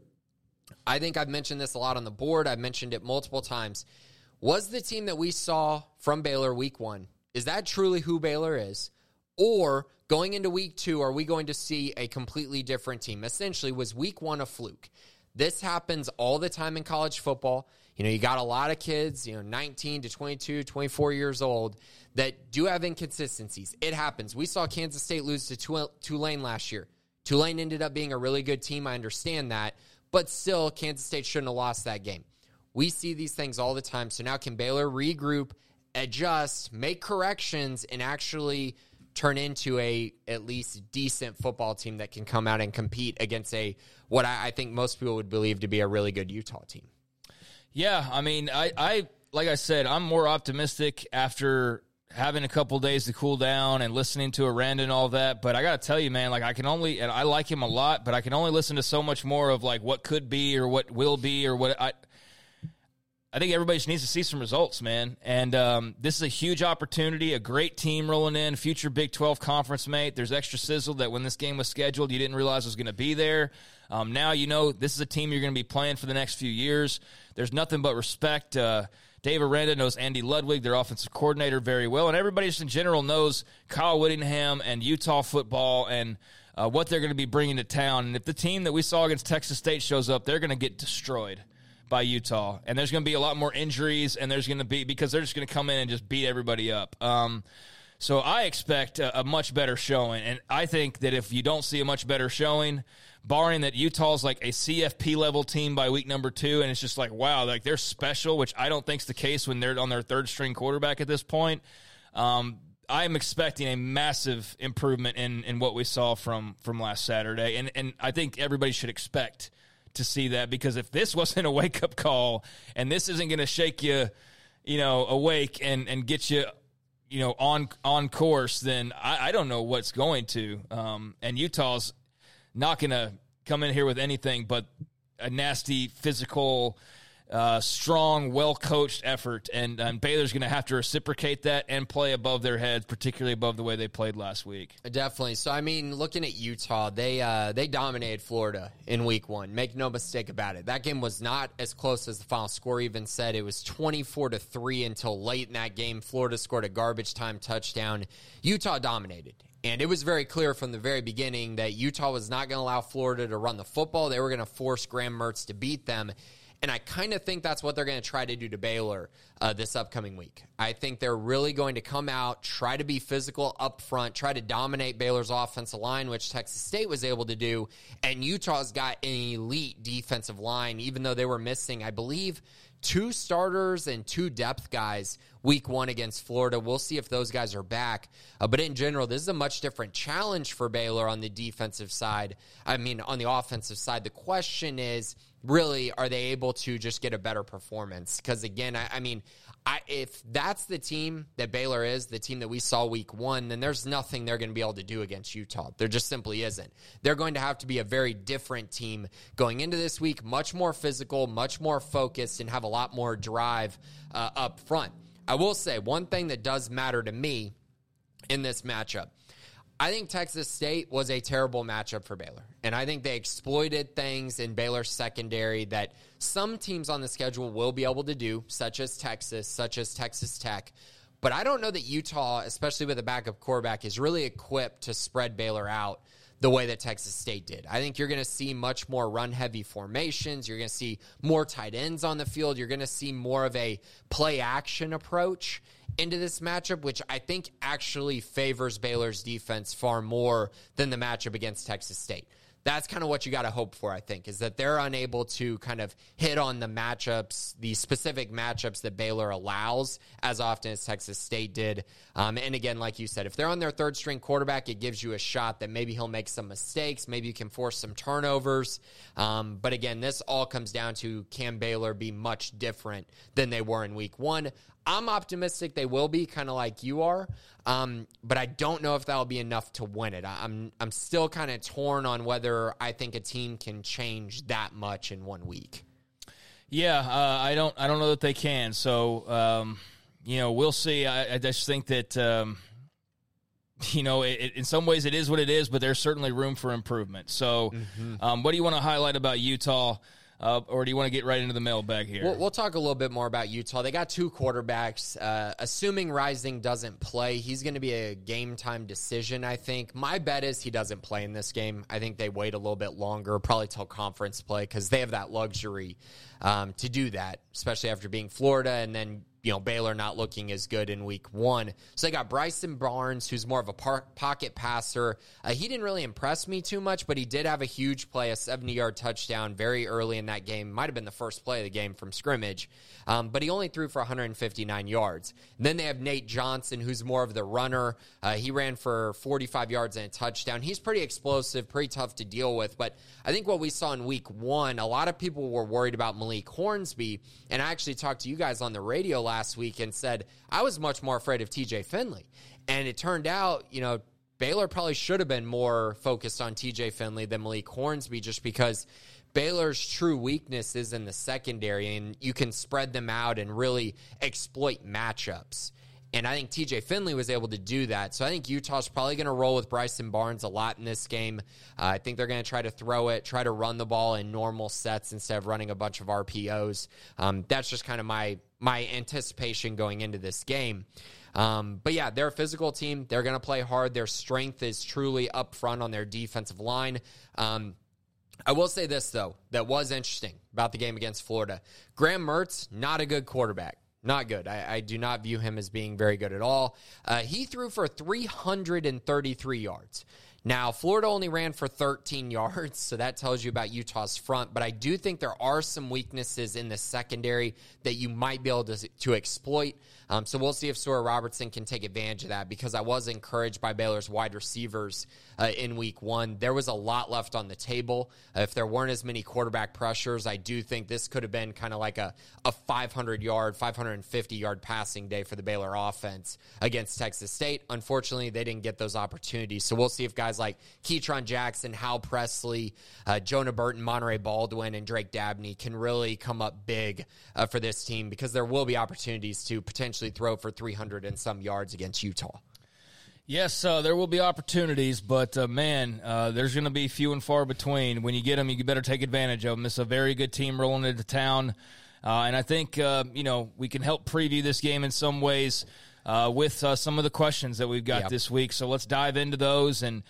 I think I've mentioned this a lot on the board. I've mentioned it multiple times. Was the team that we saw from Baylor week one is that truly who Baylor is? Or going into week two, are we going to see a completely different team? Essentially, was week one a fluke? This happens all the time in college football. You know, you got a lot of kids, you know, 19 to 22, 24 years old that do have inconsistencies. It happens. We saw Kansas State lose to Tulane last year. Tulane ended up being a really good team. I understand that. But still, Kansas State shouldn't have lost that game. We see these things all the time. So now can Baylor regroup adjust, make corrections, and actually turn into a at least decent football team that can come out and compete against a what I, I think most people would believe to be a really good Utah team. Yeah, I mean, I, I like I said, I'm more optimistic after having a couple days to cool down and listening to Aranda and all that. But I got to tell you, man, like I can only, and I like him a lot, but I can only listen to so much more of like what could be or what will be or what I. I think everybody just needs to see some results, man. And um, this is a huge opportunity, a great team rolling in, future Big 12 conference mate. There's extra sizzle that when this game was scheduled, you didn't realize was going to be there. Um, now you know this is a team you're going to be playing for the next few years. There's nothing but respect. Uh, Dave Aranda knows Andy Ludwig, their offensive coordinator, very well. And everybody just in general knows Kyle Whittingham and Utah football and uh, what they're going to be bringing to town. And if the team that we saw against Texas State shows up, they're going to get destroyed by Utah, and there's going to be a lot more injuries, and there's going to be because they're just going to come in and just beat everybody up. Um, so I expect a, a, much better showing, and I think that if you don't see a much better showing, barring that Utah's like a CFP level team by week number two, and it's just like wow, like they're special, which I don't think's the case when they're on their third string quarterback at this point. Um, I'm expecting a massive improvement in, in what we saw from from last Saturday, and and I think everybody should expect to see that because if this [laughs] wasn't a wake up call and this isn't going to shake you, you know, awake and and get you, you know, on on course, then I, I don't know what's going to. Um, and Utah's not going to come in here with anything but a nasty physical uh, strong, well coached effort, and, and Baylor's going to have to reciprocate that and play above their heads, particularly above the way they played last week. Definitely. So, I mean, looking at Utah, they uh, they dominated Florida in Week One. Make no mistake about it. That game was not as close as the final score even said. It was twenty four to three until late in that game. Florida scored a garbage time touchdown. Utah dominated. And it was very clear from the very beginning that Utah was not going to allow Florida to run the football. They were going to force Graham Mertz to beat them. And I kind of think that's what they're going to try to do to Baylor uh, this upcoming week. I think they're really going to come out, try to be physical up front, try to dominate Baylor's offensive line, which Texas State was able to do. And Utah's got an elite defensive line, even though they were missing, I believe, two starters and two depth guys week one against Florida. We'll see if those guys are back. Uh, but in general, this is a much different challenge for Baylor on the defensive side. I mean, on the offensive side, the question is really, are they able to just get a better performance? Because again, I, I mean, I, if that's the team that Baylor is, the team that we saw week one, then there's nothing they're going to be able to do against Utah. There just simply isn't. They're going to have to be a very different team going into this week, much more physical, much more focused, and have a lot more drive uh, up front. I will say one thing that does matter to me in this matchup I think Texas State was a terrible matchup for Baylor. And I think they exploited things in Baylor's secondary that some teams on the schedule will be able to do, such as Texas, such as Texas Tech. But I don't know that Utah, especially with a backup quarterback, is really equipped to spread Baylor out the way that Texas State did. I think you're going to see much more run heavy formations. You're going to see more tight ends on the field. You're going to see more of a play action approach into this matchup, which I think actually favors Baylor's defense far more than the matchup against Texas State that's kind of what you got to hope for, I think, is that they're unable to kind of hit on the matchups, the specific matchups that Baylor allows as often as Texas State did. Um, and again, like you said, if they're on their third string quarterback, it gives you a shot that maybe he'll make some mistakes. Maybe you can force some turnovers. Um, but again, this all comes down to can Baylor be much different than they were in week one? I'm optimistic they will be, kind of like you are. Um, but I don't know if that'll be enough to win it. I'm I'm still kind of torn on whether I think a team can change that much in one week. Yeah, uh, I don't I don't know that they can. So um, you know, we'll see. I, I just think that. Um, you know, it, in some ways it is what it is, but there's certainly room for improvement. So, mm-hmm. um, what do you want to highlight about Utah? Uh, or do you want to get right into the mailbag here? We'll, we'll, talk a little bit more about Utah. They got two quarterbacks. Uh, assuming Rising doesn't play, he's going to be a game time decision, I think. My bet is he doesn't play in this game. I think they wait a little bit longer, probably till conference play, because they have that luxury um, to do that, especially after being Florida and then you know, Baylor not looking as good in week one. So they got Bryson Barnes, who's more of a par- pocket passer. Uh, he didn't really impress me too much, but he did have a huge play, a 70 yard touchdown very early in that game. Might have been the first play of the game from scrimmage, um, but he only threw for 159 yards. And then they have Nate Johnson, who's more of the runner. Uh, he ran for 45 yards and a touchdown. He's pretty explosive, pretty tough to deal with. But I think what we saw in week one, a lot of people were worried about Malik Hornsby. And I actually talked to you guys on the radio last last week and said, I was much more afraid of TJ Finley. And it turned out, you know, Baylor probably should have been more focused on TJ Finley than Malik Hornsby just because Baylor's true weakness is in the secondary and you can spread them out and really exploit matchups. And I think TJ Finley was able to do that. So I think Utah's probably going to roll with Bryson Barnes a lot in this game. Uh, I think they're going to try to throw it, try to run the ball in normal sets instead of running a bunch of RPOs. Um, that's just kind of my my anticipation going into this game. Um, but yeah, they're a physical team. They're going to play hard. Their strength is truly up front on their defensive line. Um, I will say this though, that was interesting about the game against Florida. Graham Mertz, not a good quarterback. Not good. I, I, do not view him as being very good at all. Uh, he threw for 333 yards. Now, Florida only ran for 13 [laughs] yards, so that tells you about Utah's front. But I do think there are some weaknesses in the secondary that you might be able to, to exploit. Um, so we'll see if Sawyer Robertson can take advantage of that because I was encouraged by Baylor's wide receivers uh, in week one. There was a lot left on the table. Uh, if there weren't as many quarterback pressures, I do think this could have been kind of like a, a 500 yard, 550 yard passing day for the Baylor offense against Texas State. Unfortunately, they didn't get those opportunities. So we'll see if guys like Ketron Jackson, Hal Presley, uh, Jonah Burton, Monaray Baldwin, and Drake Dabney can really come up big uh, for this team because there will be opportunities to potentially throw for 300 and some yards against Utah. Yes, uh, there will be opportunities, but uh, man, uh, there's going to be few and far between. When you get them, you better take advantage of them. It's a very good team rolling into town, uh, and I think uh, you know we can help preview this game in some ways uh, with some of the questions that we've got yep. this week. So let's dive into those and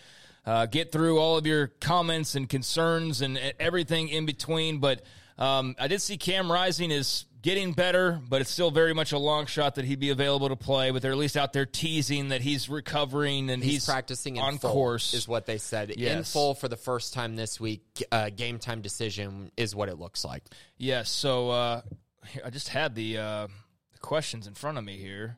get through all of your comments and concerns and everything in between. But Um, I did see Cam Rising is getting better, but it's still very much a long shot that he'd be available to play. But they're at least out there teasing that he's recovering and he's, he's, practicing in on full, course. is what they said in full for the first time this week. Uh, game time decision is what it looks like. Yes. So uh, I just had the, uh, the questions in front of me here.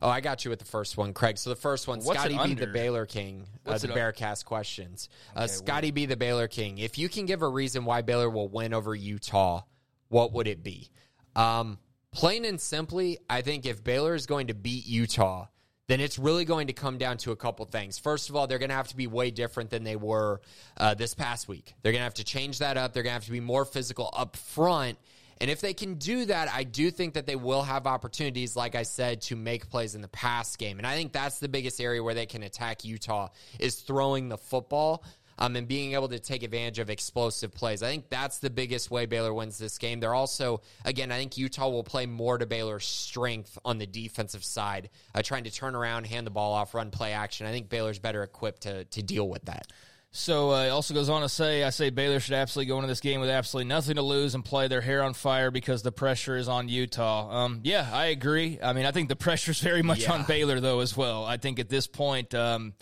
Oh, I got you with the first one, Craig. So the first one, What's Scotty B, the? Baylor King, uh, the Bearcast questions. Uh, Okay, Scotty B, the Baylor King. If you can give a reason why Baylor will win over Utah, what would it be? Um, plain and simply, I think if Baylor is going to beat Utah, then it's really going to come down to a couple things. First of all, they're going to have to be way different than they were uh, this past week. They're going to have to change that up. They're going to have to be more physical up front. And if they can do that, I do think that they will have opportunities, like I said, to make plays in the pass game. And I think that's the biggest area where they can attack Utah is throwing the football um, and being able to take advantage of explosive plays. I think that's the biggest way Baylor wins this game. They're also, again, I think Utah will play more to Baylor's strength on the defensive side, uh, trying to turn around, hand the ball off, run play action. I think Baylor's better equipped to, to deal with that. So uh, it also goes on to say, I say Baylor should absolutely go into this game with absolutely nothing to lose and play their hair on fire because the pressure is on Utah. Um, yeah, I agree. I mean, I think the [laughs] pressure's very much Yeah. on Baylor though as well. I think at this point, um,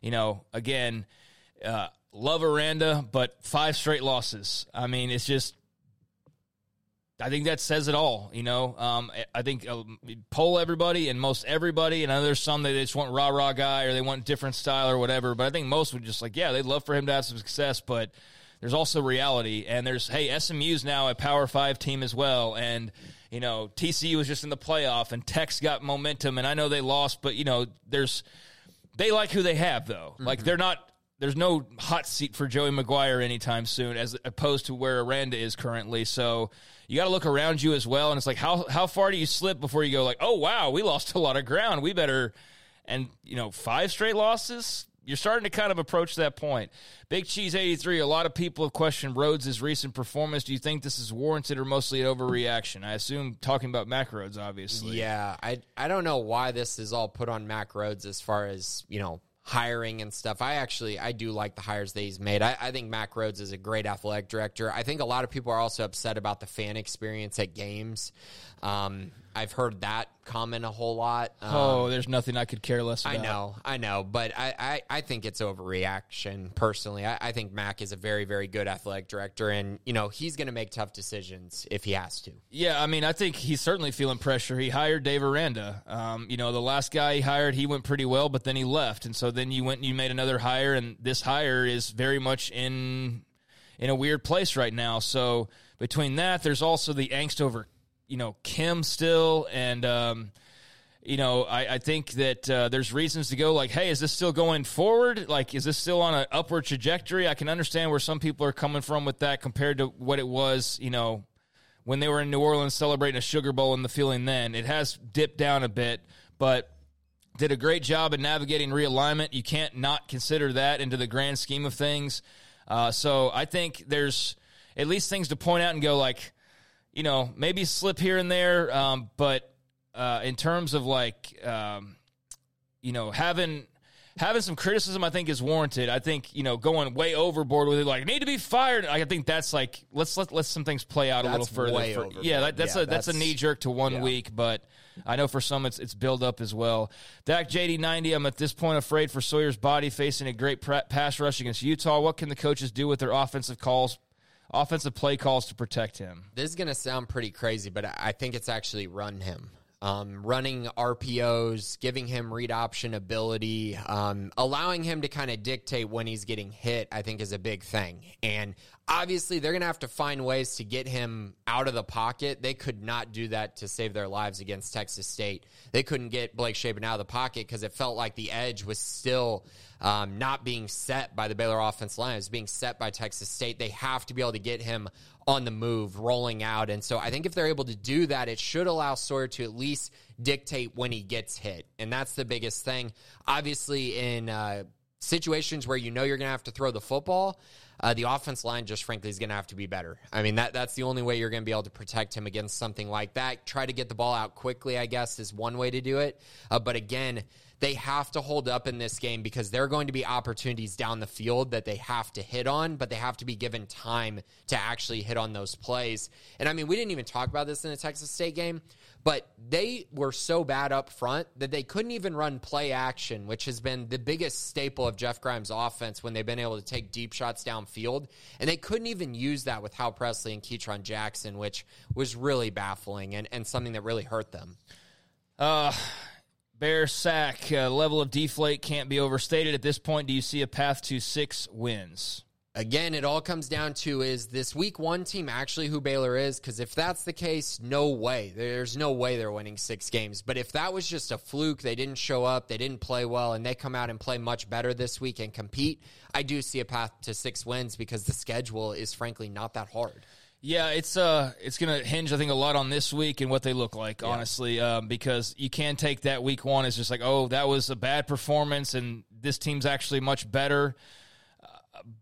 you know, again, uh, love Aranda, but five straight losses. I mean, it's just. I think that says it all. You know, um, I think uh, poll everybody and most everybody, and I know there's some that they just want rah rah guy or they want different style or whatever. But I think most would just like, yeah, they'd love for him to have some success, but there's also reality, and there's hey, SMU's now a Power Five team as well, and you know TCU was just in the playoff, and Tech's got momentum, and I know they lost, but you know there's they like who they have though. Like they're not. There's no hot seat for Joey McGuire anytime soon, as opposed to where Aranda is currently. So you got to look around you as well, and it's like how how far do you slip before you go like, oh wow, we lost a lot of ground. We better, and you know, five straight losses. You're starting to kind of approach that point. Big Cheese 83, a lot of people have questioned Rhoades' recent performance. Do you think this is warranted or mostly an overreaction? I assume talking about Mack Rhoades, obviously. Yeah, I I don't know why this is all put on Mack Rhoades as far as you know hiring and stuff. I actually I do like the hires that he's made. I, I think Mack Rhoades is a great athletic director. I think a lot of people are also upset about the fan experience at games. Um, I've heard that comment a whole lot. Um, Oh, there's nothing I could care less about. I know, I know, but I, I, I think it's overreaction personally. I, I think Mack is a very, very good athletic director, and you know he's going to make tough decisions if he has to. Yeah, I mean, I think he's certainly feeling pressure. He hired Dave Aranda. Um, you know, the last guy he hired, he went pretty well, but then he left, and so then you went and you made another hire, and this hire is very much in in a weird place right now. So between that, there's also the angst over you know Kim still, and um, you know, I, I think that uh, there's reasons to go like, hey, is this still going forward? Like, is this still on an upward trajectory? I can understand where some people are coming from with that compared to what it was, you know, when they were in New Orleans celebrating a Sugar Bowl and the feeling then. It has dipped down a bit, but did a great job in navigating realignment. You can't not consider that into the grand scheme of things. Uh, so I think there's at least things to point out and go like, you know, maybe slip here and there, um, but uh, in terms of like, um, you know, having having some criticism, I think is warranted. I think you know going way overboard with it, like need to be fired. I think that's like let's let let some things play out a little further. for- yeah, that, that's Yeah, a that's, a knee jerk to one yeah. week, but I know for some it's it's build up as well. Dak JD ninety. I'm at this point afraid for Sawyer's body facing a great pass rush against Utah. What can the coaches do with their offensive calls, offensive play calls to protect him? This is going to sound pretty crazy, but I think it's actually run him. Um, running RPOs, giving him read option ability, um, allowing him to kind of dictate when he's getting hit, I think is a big thing. And obviously, they're going to have to find ways to get him out of the pocket. They could not do that to save their lives against Texas State. They couldn't get Blake Shapen out of the pocket because it felt like the edge was still um, not being set by the Baylor offense line. It was being set by Texas State. They have to be able to get him on the move, rolling out. And so I think if they're able to do that, it should allow Sawyer to at least dictate when he gets hit. And that's the biggest thing. Obviously, in uh, situations where you know you're going to have to throw the football, uh, the offense line just frankly is going to have to be better. I mean, that that's the only way you're going to be able to protect him against something like that. Try to get the ball out quickly, I guess, is one way to do it. Uh, but again, they have to hold up in this game because there are going to be opportunities down the field that they have to hit on, but they have to be given time to actually hit on those plays. And I mean, we didn't even talk about this in the Texas State game, but they were so bad up front that they couldn't even run play action, which has been the biggest staple of Jeff Grimes' offense when they've been able to take deep shots downfield. And they couldn't even use that with Hal Presley and Ketron Jackson, which was really baffling and, and something that really hurt them. Uh, Bear sack uh, level of deflate can't be overstated at this point. Do you see a path to six wins? Again, it all comes down to is this week one team actually who Baylor is? Because if that's the case, no way. There's no way they're winning six games. But if that was just a fluke, they didn't show up, they didn't play well, and they come out and play much better this week and compete, I do see a path to six wins because the schedule is frankly not that hard. Yeah, it's uh, it's gonna hinge, I think, a lot on this week and what they look like, honestly, um, because you can take that week one as just like, oh, that was a bad performance, and this team's actually much better.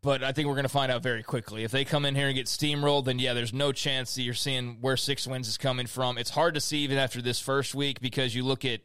But I think we're going to find out very quickly. If they come in here and get steamrolled, then yeah, there's no chance that you're seeing where six wins is coming from. It's hard to see even after this first week because you look at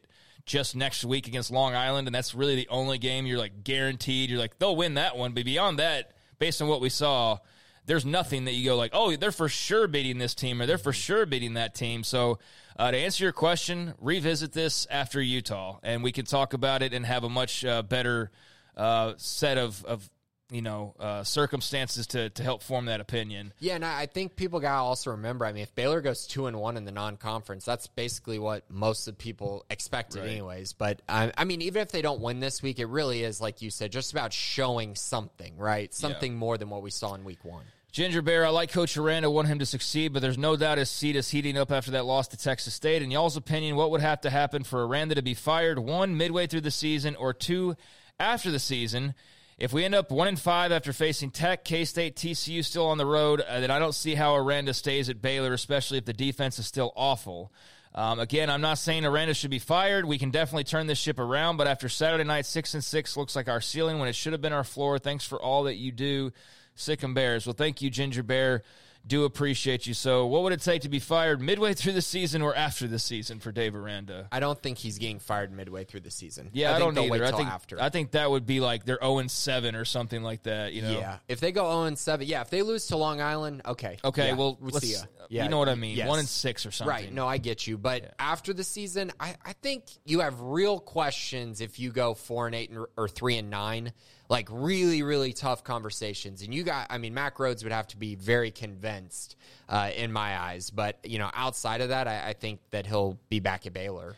just next week against Long Island, and that's really the only game you're like guaranteed. You're like they'll win that one, but beyond that, based on what we saw, there's nothing that you go like, oh, they're for sure beating this team or they're for sure beating that team. So uh, to answer your question, revisit this after Utah, and we can talk about it and have a much uh, better uh, set of, of you know uh, circumstances to to help form that opinion. Yeah, and I think people got to also remember. I mean, if Baylor goes two and one in the non-conference, that's basically what most of the people expected, Right. anyways. But I, I mean, even if they don't win this week, it really is like you said, just about showing something, right? Something more than what we saw in week one. Ginger Bear, I like Coach Aranda, want him to succeed, but there's no doubt his seat is heating up after that loss to Texas State. In y'all's opinion, what would have to happen for Aranda to be fired? One, midway through the season, or two, after the season? If we end up one and five after facing Tech, K State, TCU still on the road, uh, then I don't see how Aranda stays at Baylor, especially if the defense is still awful. Um, again, I'm not saying Aranda should be fired. We can definitely turn this ship around, but after Saturday night, six and six looks like our ceiling when it should have been our floor. Thanks for all that you do. Sic 'em Bears. Well, thank you, Ginger Bear. Do appreciate you. So, what would it take to be fired midway through the season or after the season for Dave Aranda? I don't think he's getting fired midway through the season. Yeah, I, think don't either. I think after. I think that would be like they're zero and seven or something like that. You know? Yeah, if they go zero and seven, yeah, if they lose to Long Island, okay, Okay. Yeah, well, we'll see ya. you know what I mean. yes. One and six or something. Right. No, I get you. But after the season, I, I think you have real questions if you go four and eight and, or three and nine. Like really, really tough conversations. And you got, I mean, Mack Rhoades would have to be very convinced uh, in my eyes. But, you know, outside of that, I, I think that he'll be back at Baylor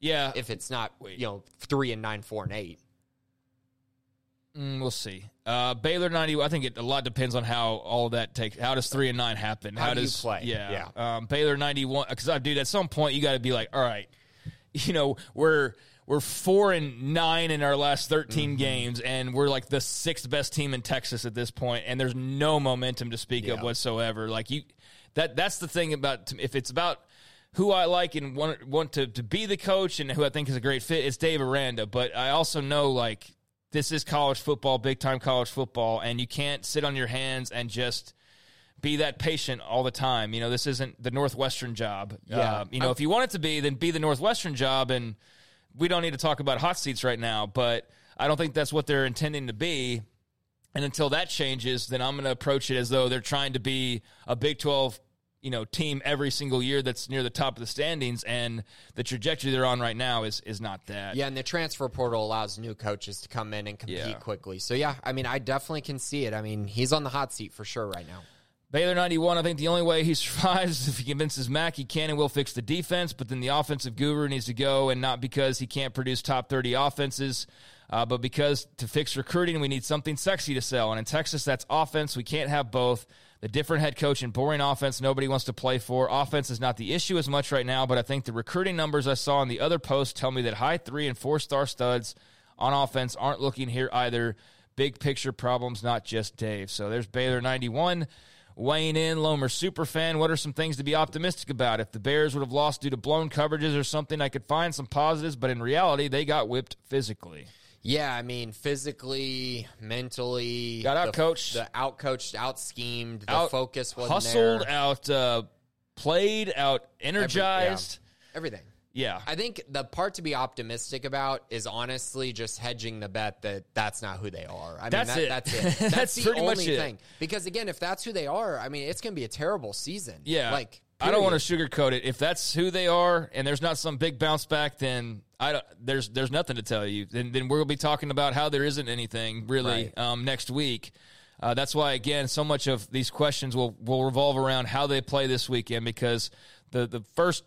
Yeah. if it's not, you know, three and nine, four and eight. Mm, we'll see. Uh, Baylor ninety. I think it, a lot depends on how all of that takes. How does three and nine happen? How do you does play? Yeah. Um, Baylor ninety one. Because I dude, at some point you got to be like, all right, [laughs] you know, we're we're four and nine in our last 13 Mm-hmm. games, and we're like the sixth best team in Texas at this point, and there's no momentum to speak of whatsoever. Like you, that that's the thing about if it's about who I like and want want to, to be the coach and who I think is a great fit, it's Dave Aranda. But I also know like this is college football, big time college football, and you can't sit on your hands and just be that patient all the time. You know, this isn't the Northwestern job. Yeah. Uh, you know, if you want it to be, then be the Northwestern job. And we don't need to talk about hot seats right now, but I don't think that's what they're intending to be. And until that changes, then I'm going to approach it as though they're trying to be a Big 12 you know team every single year that's near the top of the standings and the trajectory they're on right now is is not that Yeah, and the transfer portal allows new coaches to come in and compete Yeah. quickly. So yeah, I mean, I definitely can see it. I mean, he's on the hot seat for sure right now. Baylor 91, I think the only way he [laughs] survives is if he convinces Mack he can and will fix the defense, but then the offensive guru needs to go, and not because he can't produce top 30 offenses, uh, but because to fix recruiting, we need something sexy to sell. And in Texas, that's offense. We can't have both. The different head coach and boring offense nobody wants to play for. Offense is not the issue as much right now, but I think the recruiting numbers I saw in the other post tell me that high three and four star studs on offense aren't looking here either. Big picture problems, not just Dave. So there's Baylor 91 weighing in. Lomer super fan. What are some things to be optimistic about? If the Bears would have lost due to blown coverages or something, I could find some positives, but in reality, they got whipped physically. Yeah, I mean, physically, mentally, Got the- outcoached. the out coached, out schemed. The Out- focus wasn't hustled, there. out uh, played, out Every- yeah, energized. everything. Yeah. I think the part to be optimistic about is honestly just hedging the bet that that's not who they are. I That's mean, it. that's [laughs] it. That's, That's the pretty only much it. thing. Because again, if that's who they are, I mean, it's going to be a terrible season. Yeah. like I don't want to sugarcoat it. If that's who they are and there's not some big bounce back, then I don't, there's there's nothing to tell you. Then then we'll be talking about how there isn't anything really Right. um, next week. Uh, that's why again, so much of these questions will will revolve around how they play this weekend because the the first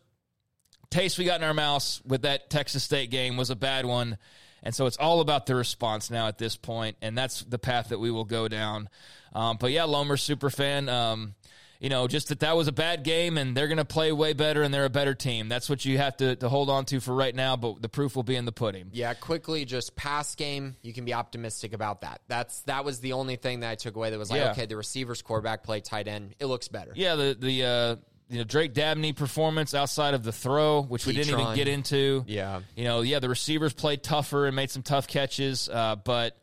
taste we got in our mouths with that Texas State game was a bad one. And so it's all about the response now at this point, and that's the path that we will go down. Um, but yeah, Lomer super fan. Um, you know, just that that was a bad game, and they're going to play way better, and they're a better team. That's what you have to, to hold on to for right now. But the proof will be in the pudding. Yeah, quickly, just pass game. You can be optimistic about that. That's that was the only thing that I took away. That was like, Yeah. okay, the receivers, quarterback play, tight end. It looks better. Yeah, the the uh, you know Drake Dabney performance outside of the throw, which we didn't even get into. Yeah. you know, yeah, the receivers played tougher and made some tough catches, uh, but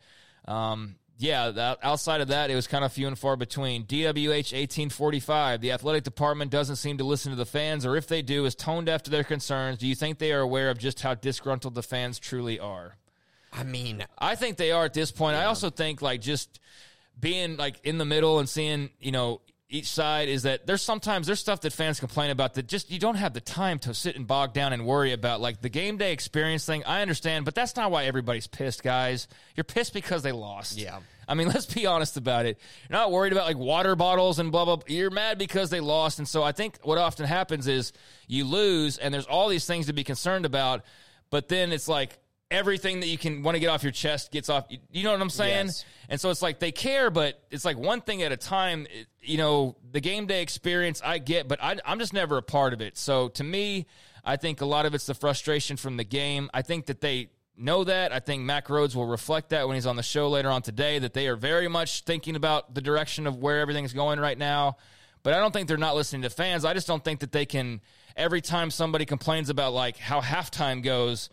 um, yeah, that, outside of that, it was kind of few and far between. DWH eighteen forty five. The athletic department doesn't seem to listen to the fans, or if they do, is tone deaf to their concerns. Do you think they are aware of just how disgruntled the fans truly are? I mean, I think they are at this point. I also think like just being like in the middle and seeing, you know, each side is that there's sometimes there's stuff that fans complain about that just you don't have the time to sit and bog down and worry about like the game day experience thing. I understand, but that's not why everybody's pissed, guys. You're pissed because they lost. Yeah. I mean, [laughs] let's be honest about it. You're not worried about like water bottles and blah blah. blah. You're mad because they lost, and so I think what often happens is you lose, and there's all these things to be concerned about, but then it's like everything that you can want to get off your chest gets off. You know what I'm saying? Yes. And so it's like they care, but it's like one thing at a time. It- You know, the game day experience I get, but I, I'm just never a part of it. So to me, I think a lot of it's the frustration from the game. I think that they know that. I think Mack Rhoades will reflect that when he's on the show later on today, that they are very much thinking about the direction of where everything's going right now. But I don't think they're not listening to fans. I just don't think that they can, every time somebody complains about like how halftime goes,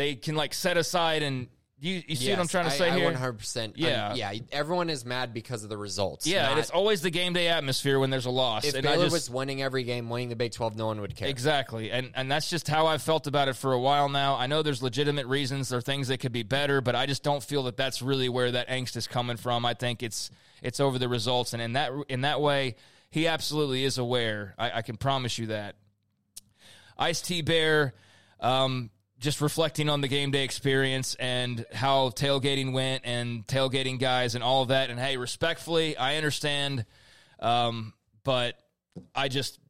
they can like set aside and you, you see what I'm trying to I- say I, here? 100%. Yeah. I'm- yeah. Everyone is mad because of the results. Yeah, and it's always the game day atmosphere when there's a loss. if and I Baylor just, was winning every game, winning the Big 12, no one would care. Exactly. And and that's just how I've felt about it for a while now. I know there's legitimate reasons, there are things that could be better, but I just don't feel that that's really where that angst is coming from. I think it's it's over the results and in that in that way, he absolutely is aware. I, I can promise you that. Ice T Bear um just reflecting on the game day experience and how tailgating went and tailgating guys and all of that. And hey, respectfully, I understand, um, but I just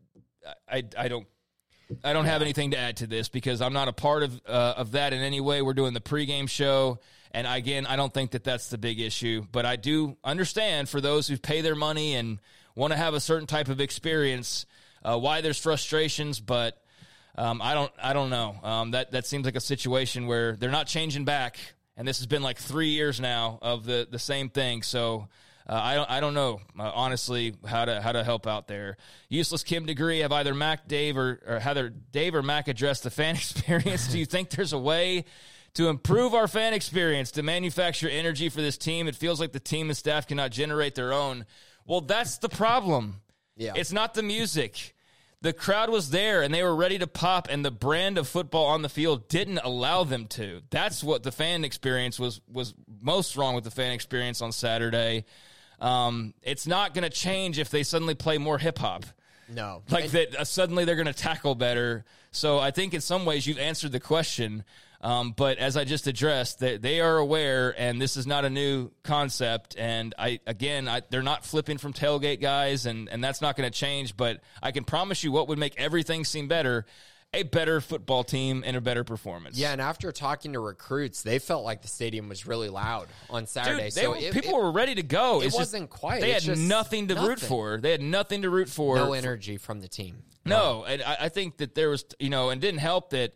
I I don't I don't have anything to add to this because I'm not a part of uh, of that in any way. We're doing the pregame show, and again, I don't think that that's the big issue. But I do understand for those who pay their money and want to have a certain type of experience, uh, why there's frustrations. But um, I don't I don't know. Um, that that seems like a situation where they're not changing back, and this has been like three years now of the the same thing. So. Uh, I don't. I don't know uh, honestly how to how to help out there. Useless Kim degree. Have either Mack, Dave, or, or either Dave or Mack addressed the fan [laughs] experience? Do you think there's a way to improve our fan experience to manufacture energy for this team? It feels like the team and staff cannot generate their own. Well, that's the problem. Yeah. it's not the music. The crowd was there and they were ready to pop, and the brand of football on the field didn't allow them to. That's what the fan experience was was most wrong with the fan experience on Saturday. Um, it's not going to change if they suddenly play more hip hop. No. Like And- that, uh, suddenly they're going to tackle better. So I think in some ways you've answered the question. Um, but as I just addressed, they, they are aware, and this is not a new concept. And I again, I, they're not flipping from tailgate guys, and and that's not going to change. But I can promise you, what would make everything seem better. A better football team and a better performance. Yeah, and after talking to recruits, they felt like the stadium was really loud on Saturday. Dude, they so it, people it- were ready to go. it It's wasn't quiet. They It's had nothing to root for. They had nothing to root for. no energy from the team. No, and I, I think that there was, you know, and didn't help that,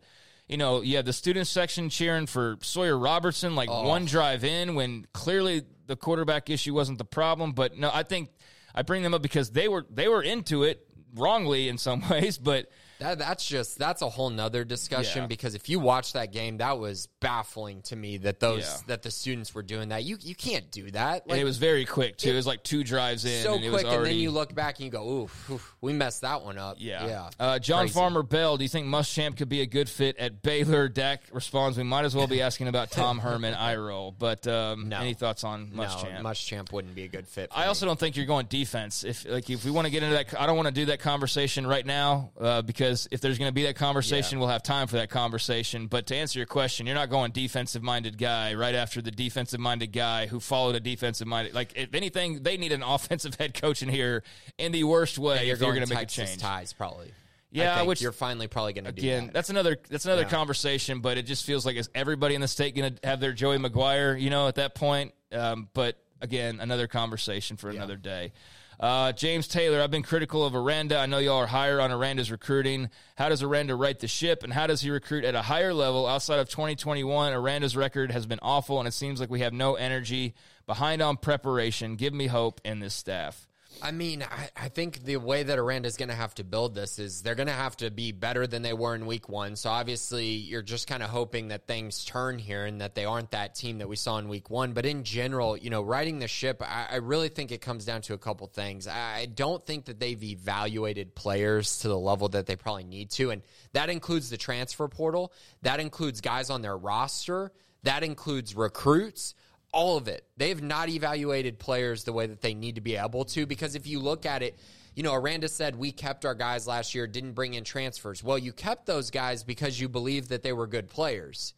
you know, you had the student section cheering for Sawyer Robertson like Oh. one drive in when clearly the quarterback issue wasn't the problem. But no, I think I bring them up because they were they were into it wrongly in some [laughs] ways, but That, that's just that's a whole nother discussion Yeah. because if you watch that game, that was baffling to me that those Yeah. that the students were doing that. You you can't do that. and it was very quick too. It, was like two drives in, so and it quick, was already. and then you look back and you go, "Oof, oof, we messed that one up." Yeah. yeah. Uh, John Crazy. Farmer Bell, do you think Muschamp could be a good fit at Baylor? Dak responds, we might as well be [laughs] asking about Tom Herman, eye roll. But um, No. any thoughts on No, Muschamp? Muschamp wouldn't be a good fit. I me. also don't think you're going defense. If like if we want to get into that, I don't want to do that conversation right now uh, because if there's going to be that conversation, we'll have time for that conversation. But to answer your question, you're not going defensive minded guy right after the defensive minded guy who followed a defensive minded. Like if anything, they need an [laughs] offensive head coach in here in the worst way And you're if you're going to make a change. ties probably. Yeah, I think which- you're finally probably going to do Again, that. that's another that's another Yeah. conversation, but it just feels like is everybody in the state going to have their Joey McGuire? you know, at that point? Um, but again, another conversation for another day. Uh, James Taylor, I've been critical of Aranda. I know y'all are higher on Aranda's recruiting. How does Aranda right the ship, and how does he recruit at a higher level outside of 2021? Aranda's record has been awful, and it seems like we have no energy behind on preparation. Give me hope in this staff. I mean, I, I think the way that Aranda's going to have to build this is they're going to have to be better than they were in week one. So obviously, you're just kind of hoping that things turn here and that they aren't that team that we saw in week one. But in general, you know, riding the ship, I, I really think it comes down to a couple things. I, I don't think that they've evaluated players to the level that they probably need to. And that includes the transfer portal, that includes guys on their roster, that includes recruits all of it. They've not evaluated players the way that they need to be able to because if you look at it, you know, Aranda said we kept our guys last year, didn't bring in transfers. Well, you kept those guys because you believed that they were good players.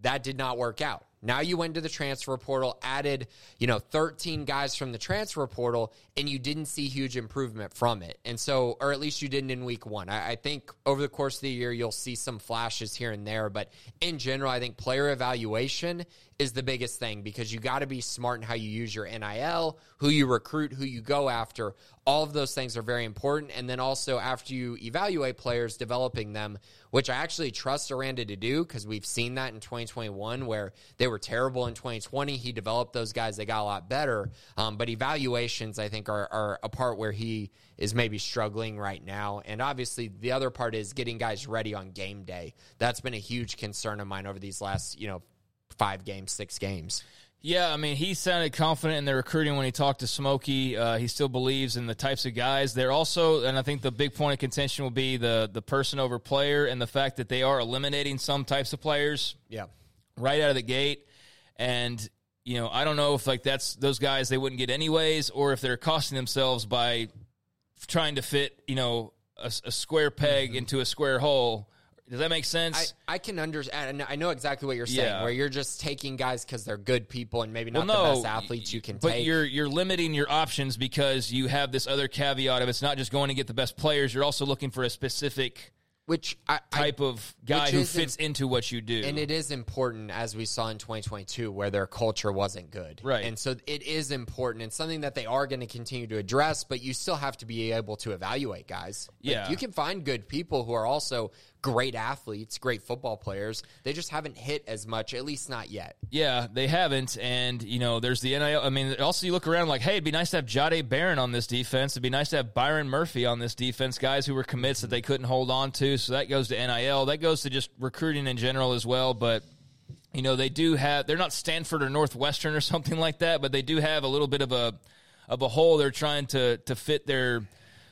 That did not work out. Now you went to the transfer portal, added, you know, 13 guys from the transfer portal, and you didn't see huge improvement from it. And so, or at least you didn't in week one. I, I think over the course of the year, you'll see some flashes here and there. But in general, I think player evaluation is the biggest thing because you got to be smart in how you use your NIL, who you recruit, who you go after. All of those things are very important. And then also, after you evaluate players, developing them, which I actually trust Aranda to do because we've seen that in 2021 where they were terrible in 2020. He developed those guys, they got a lot better. Um, but evaluations, I think, are, are a part where he is maybe struggling right now. And obviously, the other part is getting guys ready on game day. That's been a huge concern of mine over these last, you know, five games, six games. Yeah, I mean, he sounded confident in the recruiting when he talked to Smokey. Uh, he still believes in the types of guys. They're also, and I think the big point of contention will be the the person over player and the fact that they are eliminating some types of players Yeah. Right out of the gate. And you know, I don't know if like that's those guys they wouldn't get anyways, or if they're costing themselves by trying to fit you know a, a square peg mm-hmm. into a square hole. Does that make sense? I, I can understand. I know exactly what you're saying. Yeah. Where you're just taking guys because they're good people and maybe not well, no, the best athletes you can but take. you're you're limiting your options because you have this other caveat of it's not just going to get the best players. You're also looking for a specific which I, I type of guy who fits into what you do. And it is important, as we saw in 2022, where their culture wasn't good. Right. And so it is important and something that they are going to continue to address, but you still have to be able to evaluate guys. Like, Yeah. you can find good people who are also great athletes, great football players. They just haven't hit as much, at least not yet. Yeah, they haven't, and you know, there's the NIL. I mean, also you look around like, hey, it'd be nice to have Jade Barron on this defense. It'd be nice to have Byron Murphy on this defense. Guys who were commits that they couldn't hold on to. So that goes to NIL. That goes to just recruiting in general as well. But you know, they do have. They're not Stanford or Northwestern or [laughs] something like that, but they do have a little bit of a of a hole they're trying to to fit their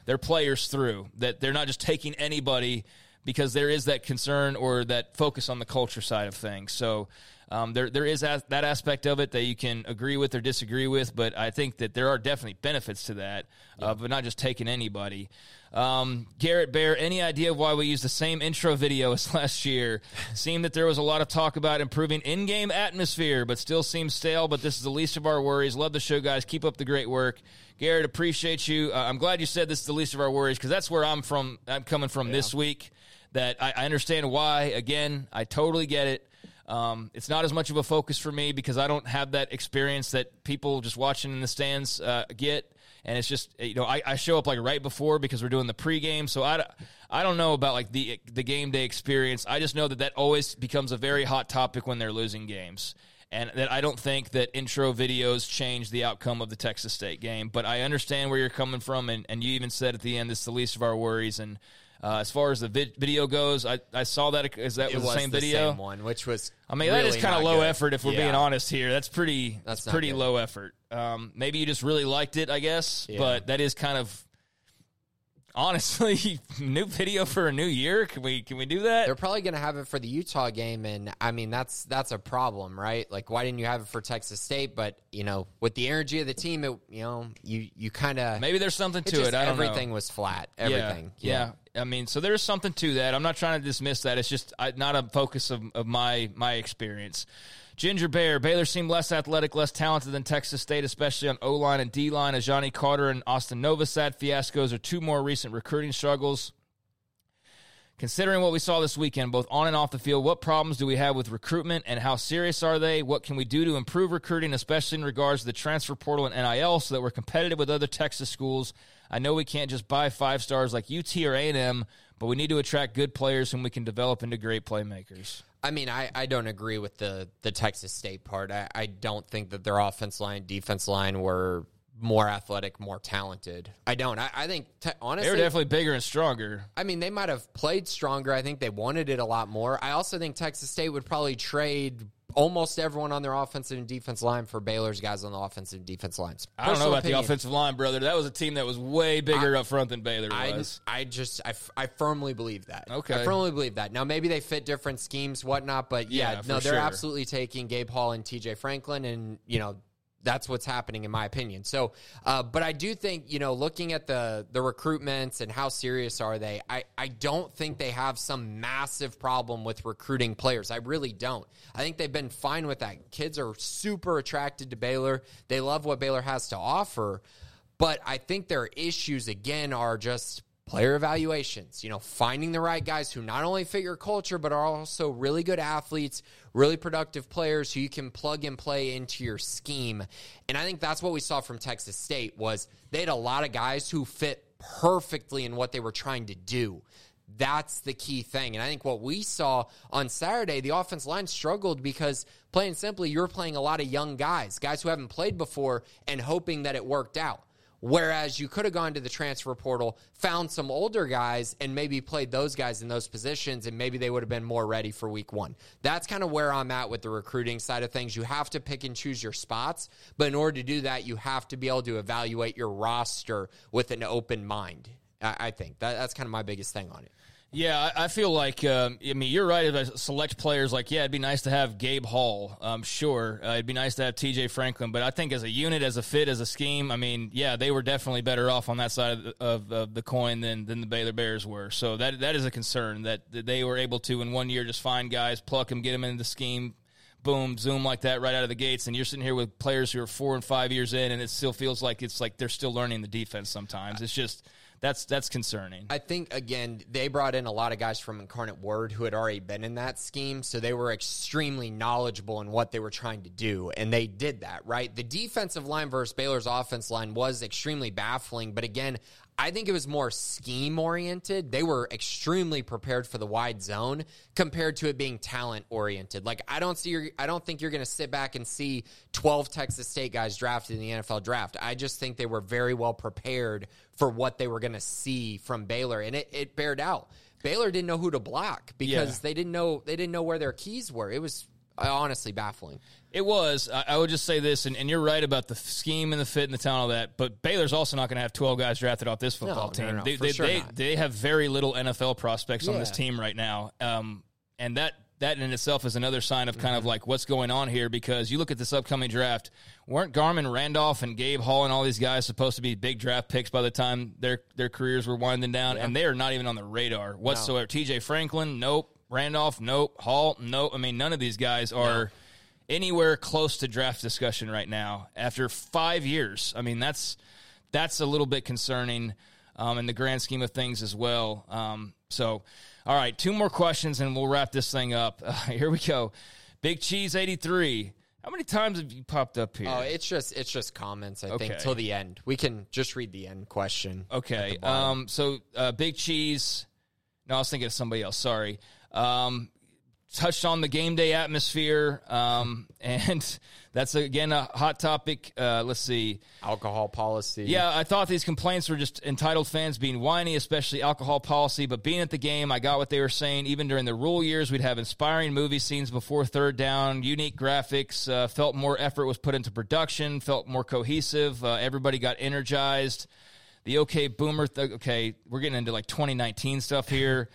their players through. That they're not just taking anybody because there is that concern or that focus on the culture side of things. So um, there there is as, that aspect of it that you can agree with or disagree with, but I think that there are definitely benefits to that, uh, but not just taking anybody. Um, Garrett Bear, any idea why we used the same intro video [laughs] as last year? Seemed that there was a lot of talk about improving in-game atmosphere, but still seems stale. But this is the least of our worries. Love the show, guys. Keep up the great work. Garrett, appreciate you. Uh, I'm glad you said this is the least of our worries because that's where I'm from. I'm coming from this week. That I, I understand why. Again, I totally get it. Um, it's not as much of a focus for me because I don't have that experience that people just watching in the stands uh, get. And it's just you know I, I show up like right before because we're doing the pregame, so I, I don't know about like the the game day experience. I just know that that always becomes a very hot topic when they're losing games, and that I don't think that intro videos change the outcome of the Texas State game. But I understand where you're coming from, and, and you even said at the end it's the least of our worries, and Uh, as far as the vid- video goes, I, I saw that is that was, was the same the video. same one, which was. I mean, that is kind of low good. effort if we're Yeah. being honest here. That's pretty. That's pretty good. low effort. Um, maybe you just really liked it, I guess. Yeah. But that is kind of honestly [laughs] new video for a new year. Can we can we do that? They're probably going to have it for the Utah game, and I mean that's that's a problem, right? Like, why didn't you have it for Texas State? But you know, with the energy of the team, it you know you you kind of Maybe there's something to it. I don't everything know. was flat. Yeah, Everything, Yeah, I mean, so there's something to that. I'm not trying to dismiss that. It's just I, not a focus of, of my my experience. Ginger Bear, Baylor seemed less athletic, less talented than Texas State, especially on O line and D line. As Johnny Carter and Austin Novosad fiascos are two more recent recruiting struggles. Considering what we saw this weekend, both on and off the field, what problems do we have with recruitment and how serious are they? What can we do to improve recruiting, especially in regards to the transfer portal and NIL, so that we're competitive with other Texas schools? I know we can't just buy five stars like UT or A&M, but we need to attract good players whom we can develop into great playmakers. I mean, I, I don't agree with the the Texas State part. I, I don't think that their offense line, defense line were more athletic, more talented. I don't. I, I think te- honestly, were definitely bigger and stronger. I mean, they might have played stronger. I think they wanted it a lot more. I also think Texas State would probably trade almost everyone on their offensive and defense line for Baylor's guys on the offensive and defense lines. I don't know about opinion. the offensive line, brother. That was a team that was way bigger up front than Baylor I, was. I just I, I firmly believe that. Okay. I firmly believe that. Now maybe they fit different schemes, whatnot, but yeah, Yeah, no, they're sure. absolutely taking Gabe Hall and T.J. Franklin, and you know that's what's happening in my opinion. So, uh, but I do think you know looking at the the recruitments and how serious are they, I I don't think they have some massive problem with recruiting players. I really don't. I think they've been fine with that. Kids are super attracted to Baylor. They love what Baylor has to offer. But I think their issues again are just player evaluations, you know, finding the right guys who not only fit your culture, but are also really good athletes, really productive players who you can plug and play into your scheme. And I think that's what we saw from Texas State was they had a lot of guys who fit perfectly in what they were trying to do. That's the key thing. And I think what we saw on Saturday, the offense line struggled because, plain and simply, you're playing a lot of young guys, guys who haven't played before, and hoping that it worked out. Whereas you could have gone to the transfer portal, found some older guys, and maybe played those guys in those positions, and maybe they would have been more ready for week one. That's kind of where I'm at with the recruiting side of things. You have to pick and choose your spots, but in order to do that, you have to be able to evaluate your roster with an open mind. I, I think that, that's kind of my biggest thing on it. Yeah, I feel like um, I mean you're right. If I select players, like yeah, it'd be nice to have Gabe Hall. Um, sure, uh, it'd be nice to have T.J. Franklin, but I think as a unit, as a fit, as a scheme, I mean, yeah, they were definitely better off on that side of the, of, of the coin than than the Baylor Bears were. So that that is a concern that, that they were able to in one year just find guys, pluck them, get them into the scheme. Boom, zoom like that right out of the gates, and you're sitting here with players who are four and five years in, and it still feels like it's like they're still learning the defense. Sometimes it's just that's that's concerning. I think again they brought in a lot of guys from Incarnate Word who had already been in that scheme, so they were extremely knowledgeable in what they were trying to do, and they did that right. The defensive line versus Baylor's offense line was extremely baffling, but again. I think it was more scheme oriented. They were extremely prepared for the wide zone compared to it being talent oriented. Like I don't see your, I don't think you're going to sit back and see 12 Texas State guys drafted in the NFL draft. I just think they were very well prepared for what they were going to see from Baylor and it it bared out. Baylor didn't know who to block because Yeah. they didn't know they didn't know where their keys were. It was uh, honestly baffling. It was. I, I would just say this, and, and you're right about the scheme and the fit and the talent, all that. But Baylor's also not going to have 12 guys drafted off this football no, team. no, they, for they, sure they, they have very little NFL prospects on this team right now, um, and that that in itself is another sign of Mm-hmm. kind of like what's going on here. Because you look at this upcoming draft, weren't Garmon Randolph and Gabe Hall and all these guys supposed to be big draft picks by the time their their careers were winding down, and they are not even on the radar whatsoever. T.J. Franklin, nope. Randolph, nope. Hall, nope. I mean, none of these guys are anywhere close to draft discussion right now after five years. I mean, that's that's a little bit concerning um, in the grand scheme of things as well. Um, so, all right, two more questions and we'll wrap this thing up. Uh, [laughs] here we go. Big Cheese eighty three. How many times have you popped up here? Oh, it's just it's just comments. I think till the end. We can just read the end question. Okay. Um, so uh, Big Cheese. No, I was thinking of somebody else. Sorry. Um, touched on the game day atmosphere, um, [laughs] and that's again a hot topic. Uh, let's see, alcohol policy. Yeah, I thought these complaints were just entitled fans being whiny, especially alcohol policy. But being at the game, I got what they were saying. Even during the Rhule years, we'd have inspiring movie scenes before third down, unique graphics. Uh, felt more effort was put into production. Felt more cohesive. Uh, everybody got energized. The OK Boomer. Th- okay, we're getting into like 2019 stuff here.